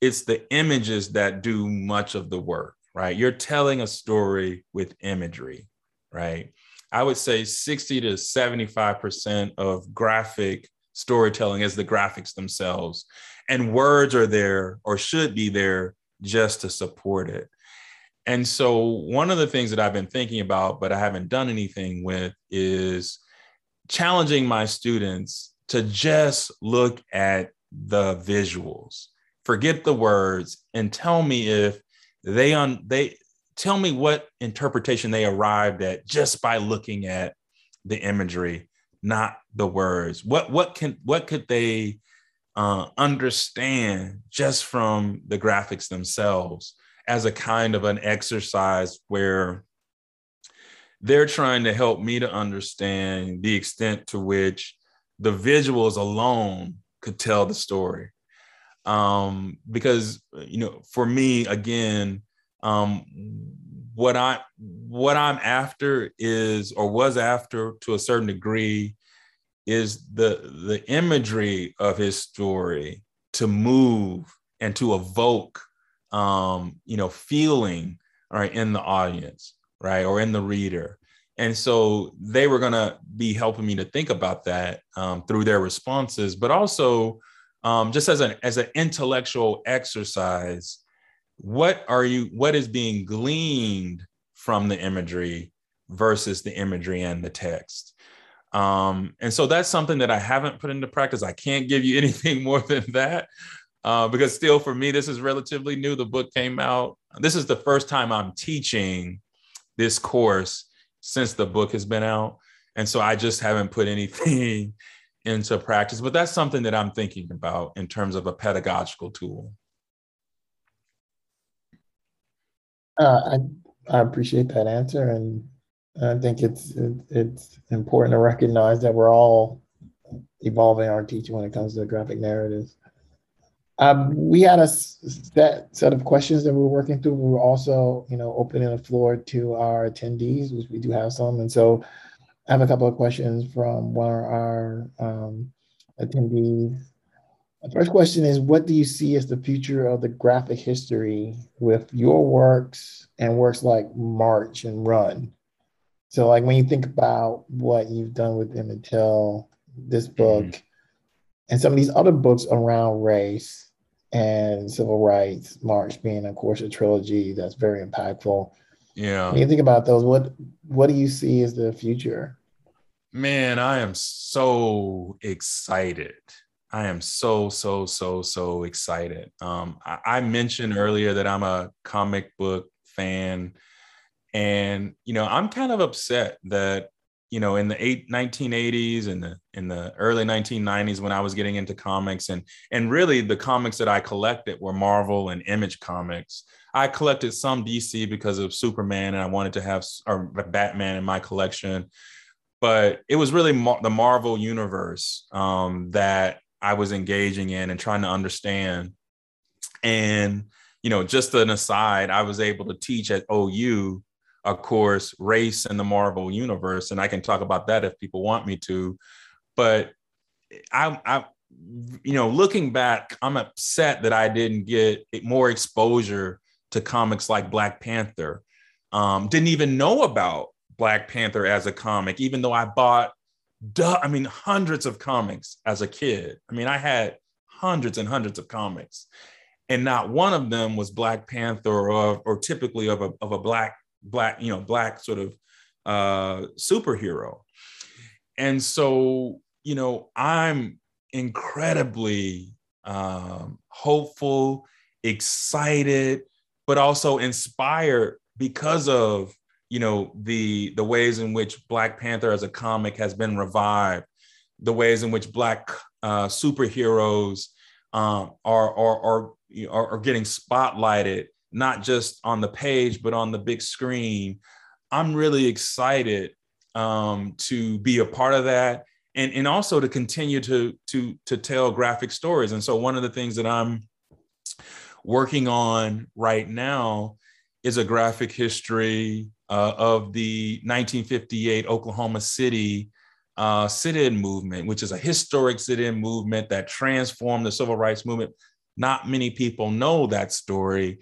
it's the images that do much of the work, right? You're telling a story with imagery, right? I would say 60 to 75% of graphic storytelling as the graphics themselves. And words are there or should be there just to support it. And so, one of the things that I've been thinking about, but I haven't done anything with, is challenging my students to just look at the visuals, forget the words, and tell me if they on they tell me what interpretation they arrived at just by looking at the imagery not the words? What what can what could they uh, understand just from the graphics themselves as a kind of an exercise where they're trying to help me to understand the extent to which the visuals alone could tell the story um, because you know for me again um, what i what i'm after is or was after to a certain degree is the the imagery of his story to move and to evoke um, you know feeling right in the audience right or in the reader. And so they were going to be helping me to think about that um, through their responses but also um, just as an as an intellectual exercise what are you what is being gleaned from the imagery versus the imagery and the text um, and so that's something that i haven't put into practice i can't give you anything more than that uh, because still for me this is relatively new the book came out this is the first time i'm teaching this course since the book has been out and so i just haven't put anything into practice. But that's something that I'm thinking about in terms of a pedagogical tool. Uh, I, I appreciate that answer, and I think it's it, it's important to recognize that we're all evolving our teaching when it comes to graphic narratives. Um, we had a set set of questions that we were working through. We were also, you know, opening the floor to our attendees, which we do have some, and so I have a couple of questions from one of our um, attendees. The first question is What do you see as the future of the graphic history with your works and works like March and Run? So, like when you think about what you've done with Emmett Till, this book, mm-hmm. and some of these other books around race and civil rights, March being, of course, a trilogy that's very impactful. Yeah. When you think about those, what what do you see as the future? Man, I am so excited. I am so, so, so, so excited. Um, I, I mentioned earlier that I'm a comic book fan. And, you know, I'm kind of upset that, you know, in the eight, 1980s and the in the early 1990s when I was getting into comics and and really the comics that I collected were Marvel and Image comics. I collected some DC because of Superman and I wanted to have or Batman in my collection but it was really Mar- the Marvel universe um, that I was engaging in and trying to understand. And you know, just an aside, I was able to teach at OU, of course, race in the Marvel universe, and I can talk about that if people want me to. But I, I you know, looking back, I'm upset that I didn't get more exposure to comics like Black Panther. Um, didn't even know about Black Panther as a comic, even though I bought, duh, I mean, hundreds of comics as a kid. I mean, I had hundreds and hundreds of comics, and not one of them was Black Panther or, or typically of a, of a black, black, you know, black sort of uh, superhero. And so, you know, I'm incredibly um, hopeful, excited, but also inspired because of you know the the ways in which Black Panther as a comic has been revived, the ways in which Black uh, superheroes um, are, are, are are getting spotlighted, not just on the page but on the big screen. I'm really excited um, to be a part of that, and and also to continue to to to tell graphic stories. And so one of the things that I'm working on right now is a graphic history uh, of the 1958 Oklahoma City uh, sit-in movement, which is a historic sit-in movement that transformed the civil rights movement. Not many people know that story.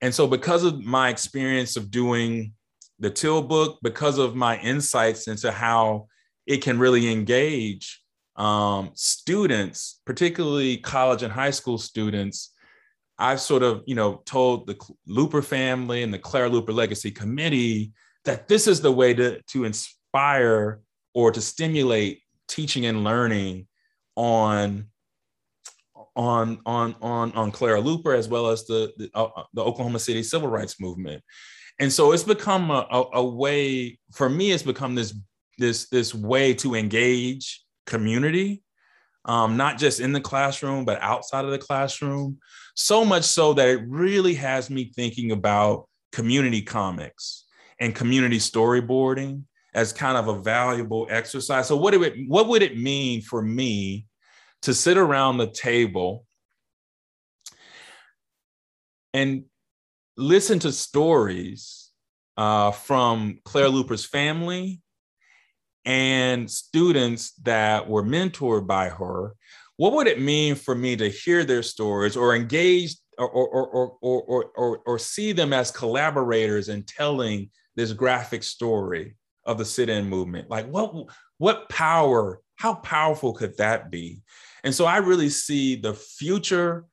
And so because of my experience of doing the Till book, because of my insights into how it can really engage um, students, particularly college and high school students, I've sort of, you know, told the Luper family and the Clara Luper Legacy Committee that this is the way to, to inspire or to stimulate teaching and learning on on on on on Clara Luper as well as the the, uh, the Oklahoma City civil rights movement. And so it's become a, a, a, way for me. It's become this this this way to engage community um, not just in the classroom but outside of the classroom. So much so that it really has me thinking about community comics and community storyboarding as kind of a valuable exercise. So what, do it, what would it mean for me to sit around the table and listen to stories uh, from Clara Luper's family and students that were mentored by her, what would it mean for me to hear their stories or engage or, or, or, or, or, or, or see them as collaborators in telling this graphic story of the sit-in movement? Like what, what power, how powerful could that be? And so I really see the future,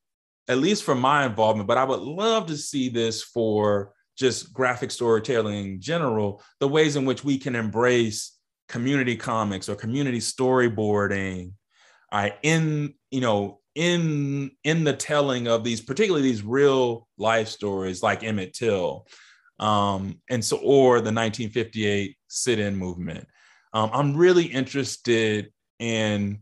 at least for my involvement, but I would love to see this for just graphic storytelling in general, the ways in which we can embrace community comics or community storyboarding uh, in you know in in the telling of these particularly these real life stories like emmett till um, and so or the 1958 sit-in movement. Um, i'm really interested in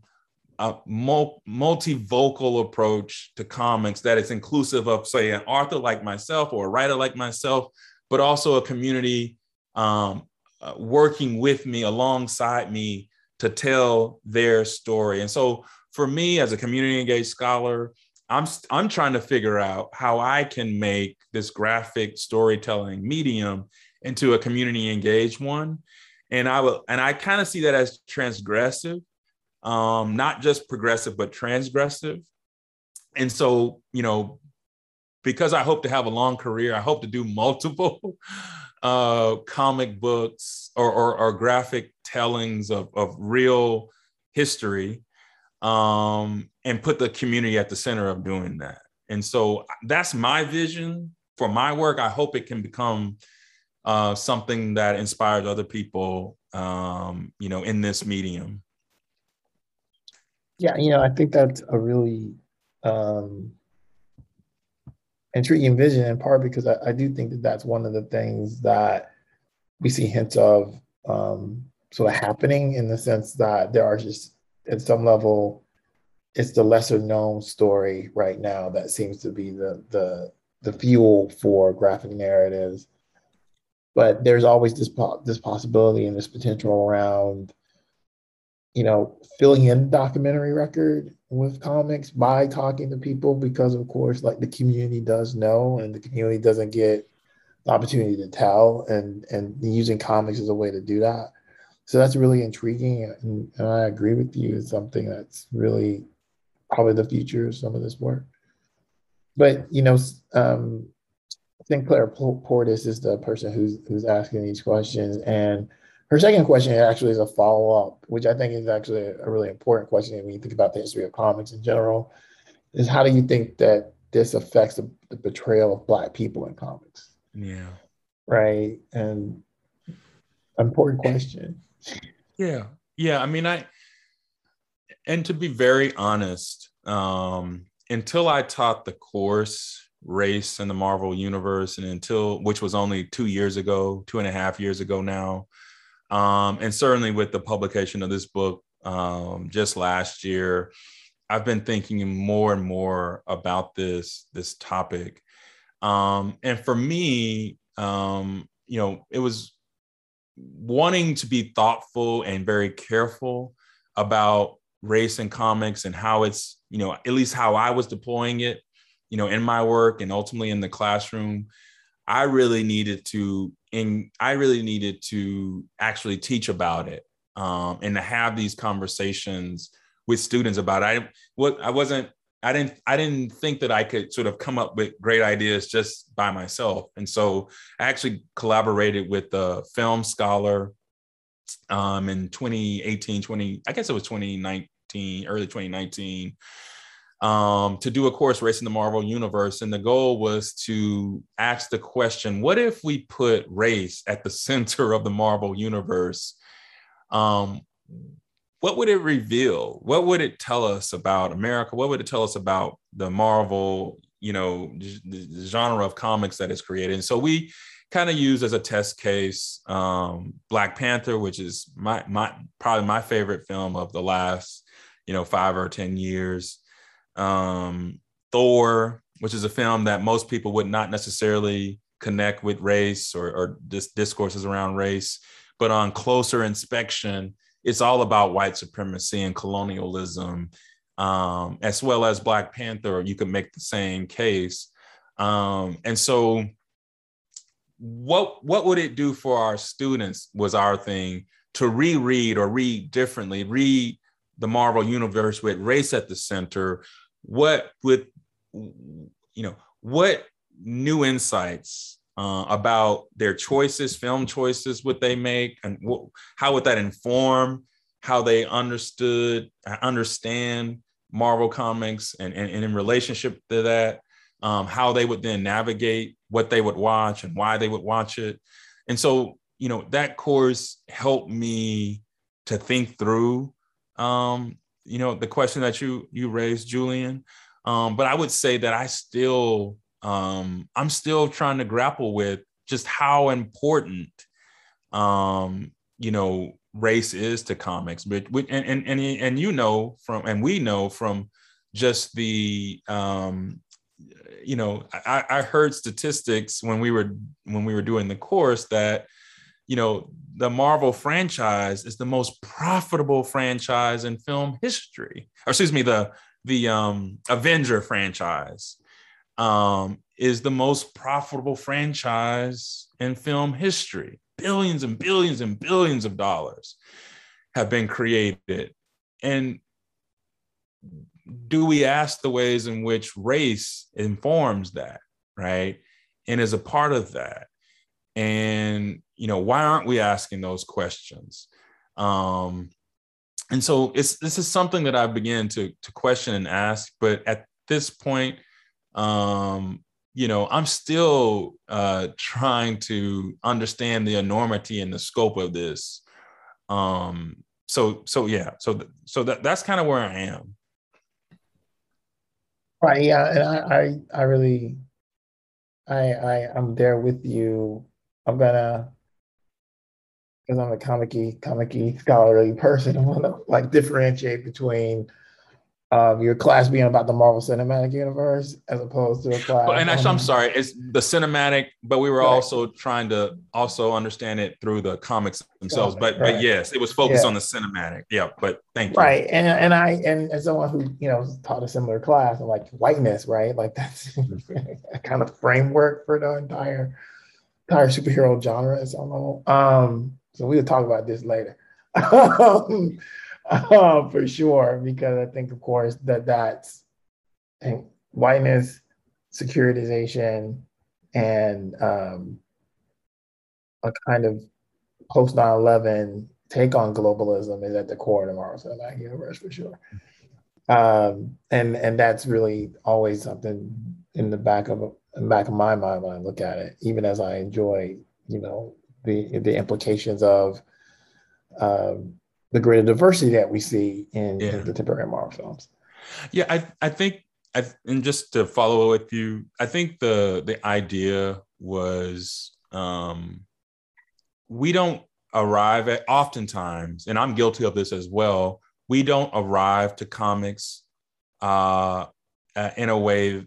a multi-vocal approach to comics that is inclusive of say an author like myself or a writer like myself but also a community um, uh, working with me alongside me to tell their story. And so for me as a community engaged scholar, I'm I'm trying to figure out how I can make this graphic storytelling medium into a community engaged one. And I will and I kind of see that as transgressive, um, not just progressive, but transgressive. And so, you know, because I hope to have a long career, I hope to do multiple uh, comic books or, or, or, graphic tellings of, of real history um, and put the community at the center of doing that. And so that's my vision for my work. I hope it can become uh, something that inspires other people, um, you know, in this medium. Yeah, you know, I think that's a really um, intriguing vision in part because I, I, do think that that's one of the things that we see hints of um, sort of happening in the sense that there are just at some level it's the lesser known story right now that seems to be the the the fuel for graphic narratives. But there's always this po- this possibility and this potential around you know filling in documentary record with comics by talking to people because of course like the community does know and the community doesn't get the opportunity to tell and and using comics as a way to do that. So that's really intriguing and, and i agree with you. It's something that's really probably the future of some of this work. But you know um sinclair portis is the person who's who's asking these questions and her second question actually is a follow up, which I think is actually a really important question when you think about the history of comics in general. Is how do you think that this affects the, the portrayal of Black people in comics? Yeah. Right. And important question. Yeah. Yeah. I mean, I, and to be very honest, um, until I taught the course race in the Marvel universe, and until which was only two years ago, two and a half years ago now, um, and certainly with the publication of this book um, just last year, I've been thinking more and more about this this topic. Um, and for me, um, you know, it was wanting to be thoughtful and very careful about race in comics and how it's, you know, at least how I was deploying it, you know, in my work and ultimately in the classroom. I really needed to and I really needed to actually teach about it um, and to have these conversations with students about it. I what I wasn't I didn't I didn't think that I could sort of come up with great ideas just by myself. And so I actually collaborated with a film scholar um, in 2018, 20, I guess it was 2019, early 2019 um, to do a course race in the Marvel universe. And the goal was to ask the question what if we put race at the center of the Marvel universe? Um, what would it reveal? What would it tell us about America? What would it tell us about the Marvel you know the genre of comics that is created and so we kind of use as a test case um, black panther which is my my probably my favorite film of the last you know five or ten years um, thor which is a film that most people would not necessarily connect with race or, or dis- discourses around race but on closer inspection it's all about white supremacy and colonialism um, as well as Black Panther, you could make the same case. Um, and so, what what would it do for our students? Was our thing to reread or read differently, read the Marvel universe with race at the center. What would you know? What new insights uh, about their choices, film choices, would they make, and wh- how would that inform how they understood, understand Marvel comics, and, and, and in relationship to that, um, how they would then navigate what they would watch and why they would watch it. And so, you know, that course helped me to think through, um, you know, the question that you you raised, Julian. Um, but I would say that I still, um, I'm still trying to grapple with just how important, um, you know, race is to comics but and and and, and you know from and we know from just the um you know I, I heard statistics when we were when we were doing the course that you know the marvel franchise is the most profitable franchise in film history or excuse me the the um avenger franchise um is the most profitable franchise in film history billions and billions and billions of dollars have been created. And do we ask the ways in which race informs that, right? And is a part of that. And, you know, why aren't we asking those questions? Um, and so it's this is something that I began to to question and ask, but at this point, um, you know, I'm still uh, trying to understand the enormity and the scope of this. Um, so, so yeah, so so that that's kind of where I am. Right. Yeah, and I, I, I really, I, I, I'm there with you. I'm gonna, because I'm a comic comic scholarly person. I want to like differentiate between um, your class being about the Marvel Cinematic Universe as opposed to a class. and actually, I'm sorry, it's the cinematic, but we were right. also trying to also understand it through the comics themselves. But right. but yes, it was focused yeah. on the cinematic. Yeah, but thank you. Right, and and I and as someone who you know taught a similar class, I'm like whiteness, right? Like that's a kind of framework for the entire entire superhero genre some level. Um, so we'll talk about this later. um, uh, for sure, because I think, of course, that that's and whiteness, securitization, and um, a kind of post 9 11 take on globalism is at the core of the Marvel Cinematic Universe for sure. Um, and and that's really always something in the back of in the back of my mind when I look at it, even as I enjoy, you know, the the implications of um, the greater diversity that we see in, yeah. in contemporary Marvel films. Yeah, I I think I, and just to follow up with you, I think the the idea was um, we don't arrive at oftentimes, and I'm guilty of this as well. We don't arrive to comics uh, uh, in a way.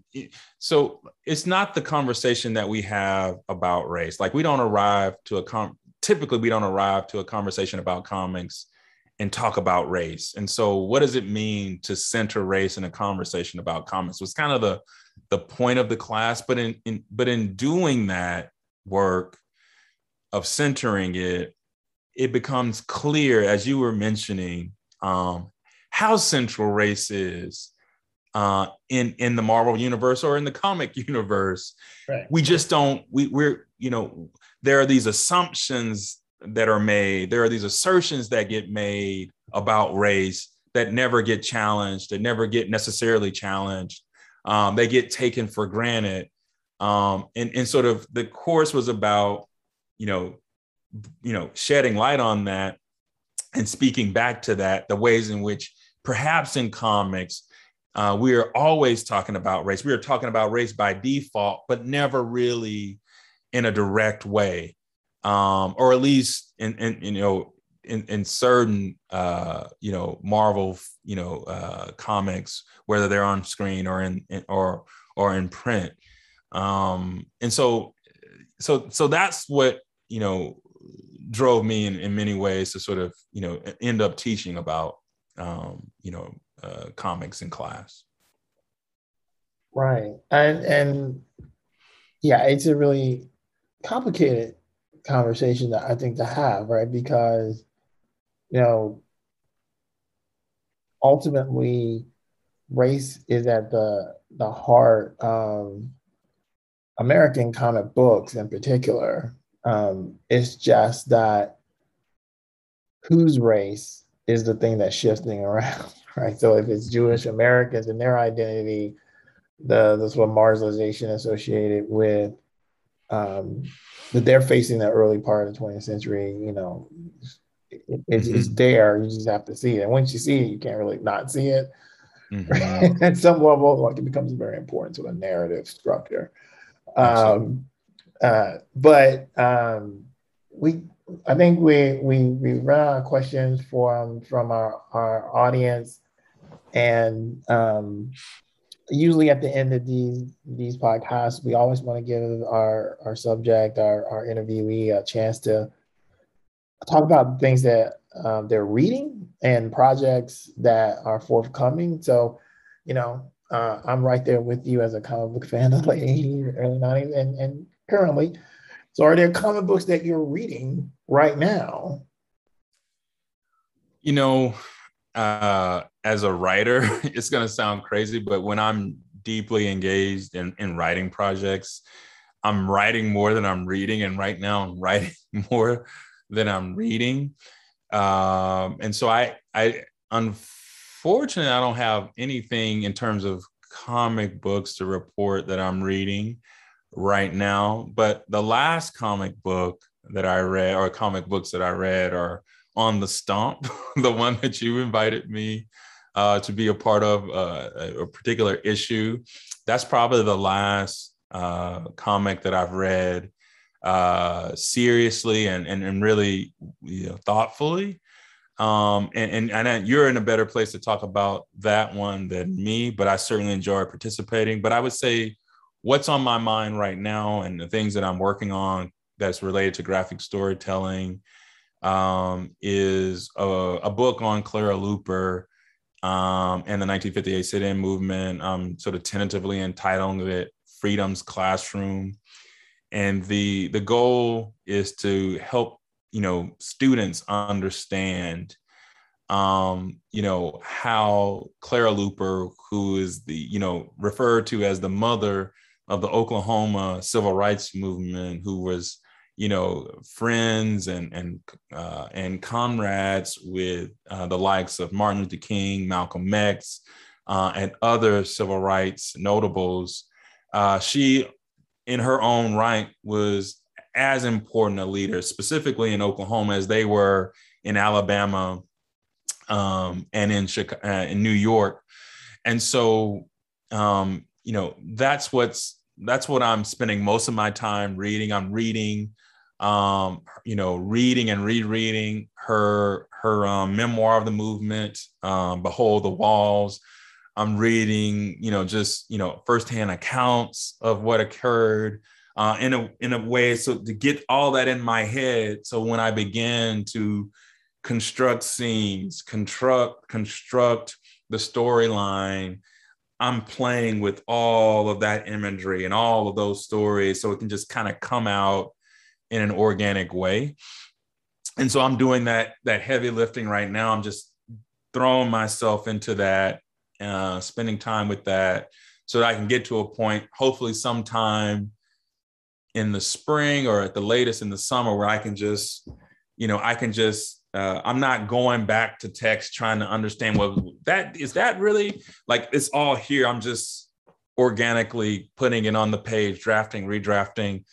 So it's not the conversation that we have about race. Like we don't arrive to a com. Typically, we don't arrive to a conversation about comics and talk about race. And so, what does it mean to center race in a conversation about comics? Was kind of the the point of the class, but in, in but in doing that work of centering it, it becomes clear, as you were mentioning, um, how central race is uh, in in the Marvel universe or in the comic universe. Right. We just don't. We we're you know there are these assumptions that are made, there are these assertions that get made about race that never get challenged, that never get necessarily challenged. Um, they get taken for granted. Um, and, and sort of the course was about, you know, you know, shedding light on that and speaking back to that, the ways in which perhaps in comics, uh, we are always talking about race. We are talking about race by default, but never really in a direct way, um, or at least in, in you know in, in certain uh, you know Marvel you know uh, comics, whether they're on screen or in, in or or in print. Um, and so so so that's what you know drove me in, in many ways to sort of you know end up teaching about um, you know uh, comics in class. Right, and and yeah, it's a really complicated conversation that I think to have, right? Because you know, ultimately, race is at the the heart of American comic books in particular. Um, it's just that whose race is the thing that's shifting around, right? So if it's Jewish Americans and their identity, the the sort of marginalization associated with um, that they're facing the early part of the 20th century, you know, it, it's, mm-hmm. it's there. You just have to see it. And once you see it, you can't really not see it. Mm-hmm. At some level, like it becomes very important to a narrative structure. Um, uh, but um, we I think we we we run out of questions from from our our audience, and um, usually at the end of these these podcasts, we always want to give our our subject, our our interviewee, a chance to talk about things that um, they're reading and projects that are forthcoming. So, you know, uh, I'm right there with you as a comic book fan of the late 80s, early 90s, and, and currently. So, are there comic books that you're reading right now? You know, uh, as a writer, it's going to sound crazy, but when I'm deeply engaged in, in writing projects, I'm writing more than I'm reading. And right now, I'm writing more than I'm reading. Um, and so I, I, unfortunately, I don't have anything in terms of comic books to report that I'm reading right now. But the last comic book that I read, or comic books that I read, are on the stump, the one that you invited me uh, to be a part of uh, a particular issue. That's probably the last uh, comic that I've read uh, seriously and, and, and really you know, thoughtfully. Um, and, and, and you're in a better place to talk about that one than me, but I certainly enjoy participating. But I would say what's on my mind right now and the things that I'm working on that's related to graphic storytelling um, is a, a, book on Clara Luper um, and the 1958 sit-in movement. I'm sort of tentatively entitling it "Freedom's Classroom," and the the goal is to help you know students understand um, you know how Clara Luper, who is the you know referred to as the mother of the Oklahoma civil rights movement, who was you know friends and and uh, and comrades with uh, the likes of Martin Luther King, Malcolm X, uh, and other civil rights notables. Uh, she, in her own right, was as important a leader, specifically in Oklahoma, as they were in Alabama um, and in Chicago, uh, in New York. And so, um, you know, that's what's that's what I'm spending most of my time reading. I'm reading um, you know, reading and rereading her her um, memoir of the movement, um, "Behold the Walls." I'm reading, you know, just you know, firsthand accounts of what occurred uh, in a in a way, so to get all that in my head. So when I began to construct scenes, construct construct the storyline, I'm playing with all of that imagery and all of those stories, so it can just kind of come out in an organic way. And so I'm doing that that heavy lifting right now. I'm just throwing myself into that, uh, spending time with that, so that I can get to a point, hopefully sometime in the spring or at the latest in the summer, where I can just, you know, I can just uh, I'm not going back to text trying to understand what that is. That really like it's all here. I'm just organically putting it on the page, drafting, redrafting,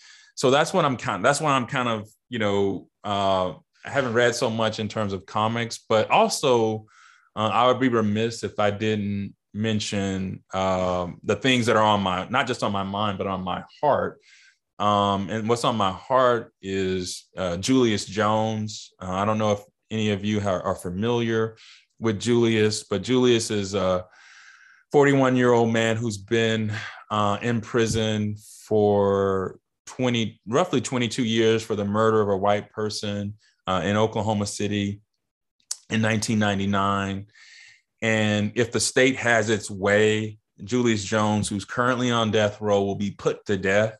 so that's what I'm kind. That's why I'm kind of you know uh, I haven't read so much in terms of comics, but also uh, I would be remiss if I didn't mention um, the things that are on my not just on my mind but on my heart. Um, and what's on my heart is uh, Julius Jones. Uh, I don't know if any of you are, are familiar with Julius, but Julius is a 41 year old man who's been uh, in prison for 20, roughly 22 years for the murder of a white person uh, in Oklahoma City in 1999. And if the state has its way, Julius Jones, who's currently on death row, will be put to death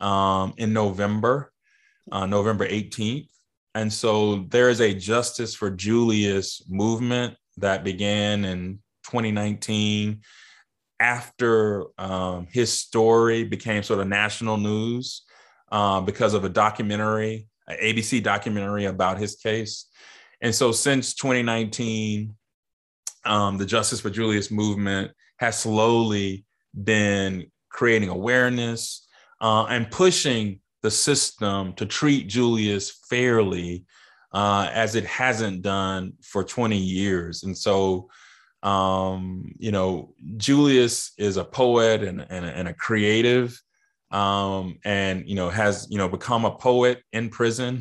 um, in November, uh, November 18th. And so there is a Justice for Julius movement that began in 2019 after um, his story became sort of national news uh, because of a documentary, an ABC documentary about his case. And so since 2019, um, the Justice for Julius movement has slowly been creating awareness uh, and pushing the system to treat Julius fairly uh, as it hasn't done for 20 years. And so, um, you know, Julius is a poet and, and, and a creative um, and, you know, has, you know, become a poet in prison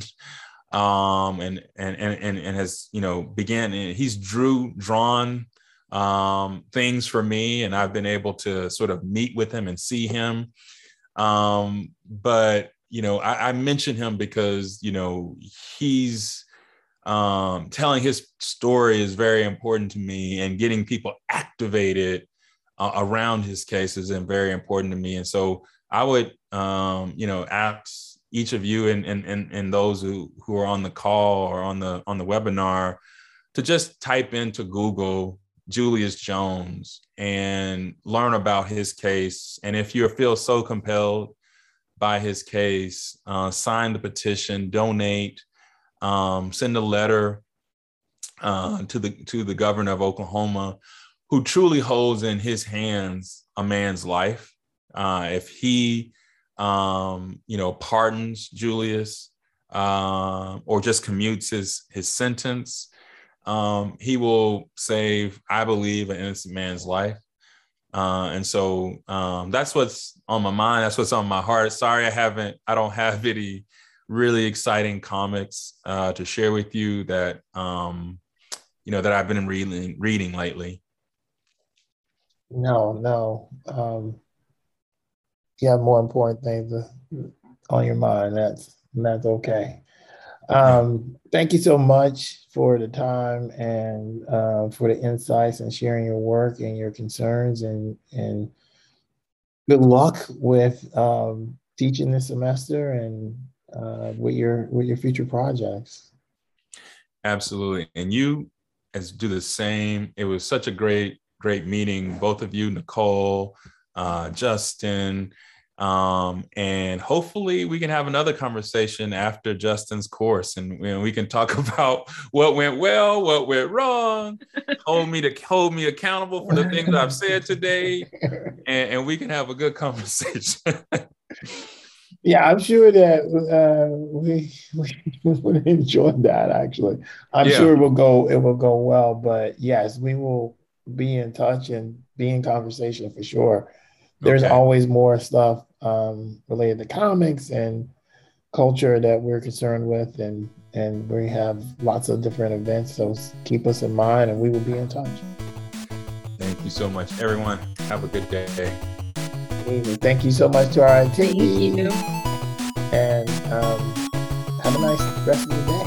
um, and, and, and, and has, you know, began, he's drew, drawn um, things for me and I've been able to sort of meet with him and see him. Um, but, you know, I, I mention him because, you know, he's, um, telling his story is very important to me and getting people activated uh, around his case is very important to me. And so I would, um, you know, ask each of you and, and, and, and those who, who are on the call or on the, on the webinar to just type into Google Julius Jones and learn about his case. And if you feel so compelled by his case, uh, sign the petition, donate, um, send a letter uh, to the to the governor of Oklahoma, who truly holds in his hands a man's life. Uh, if he um, you know, pardons Julius uh, or just commutes his his sentence, um, he will save, I believe, an innocent man's life. Uh, and so um, that's what's on my mind. That's what's on my heart. Sorry, I haven't. I don't have any really exciting comics uh, to share with you that um, you know that I've been reading reading lately. No, no. Um, you have more important things on your mind. That's that's okay. Um, thank you so much for the time and uh, for the insights and sharing your work and your concerns and and good luck with um, teaching this semester and uh, with your with your future projects. Absolutely, and you as do the same. It was such a great great meeting, both of you, Nicole, uh, Justin. Um, and hopefully we can have another conversation after Justin's course and, and we can talk about what went well, what went wrong, hold me to hold me accountable for the things I've said today, and, and we can have a good conversation. Yeah, I'm sure that uh, we, we would enjoy that. Actually, I'm yeah. sure it will go it will go well. But yes, we will be in touch and be in conversation for sure. There's okay. always more stuff um, related to comics and culture that we're concerned with, and and we have lots of different events. So keep us in mind, and we will be in touch. Thank you so much, everyone. Have a good day. Thank you so much to our attendees. And um, have a nice rest of the day.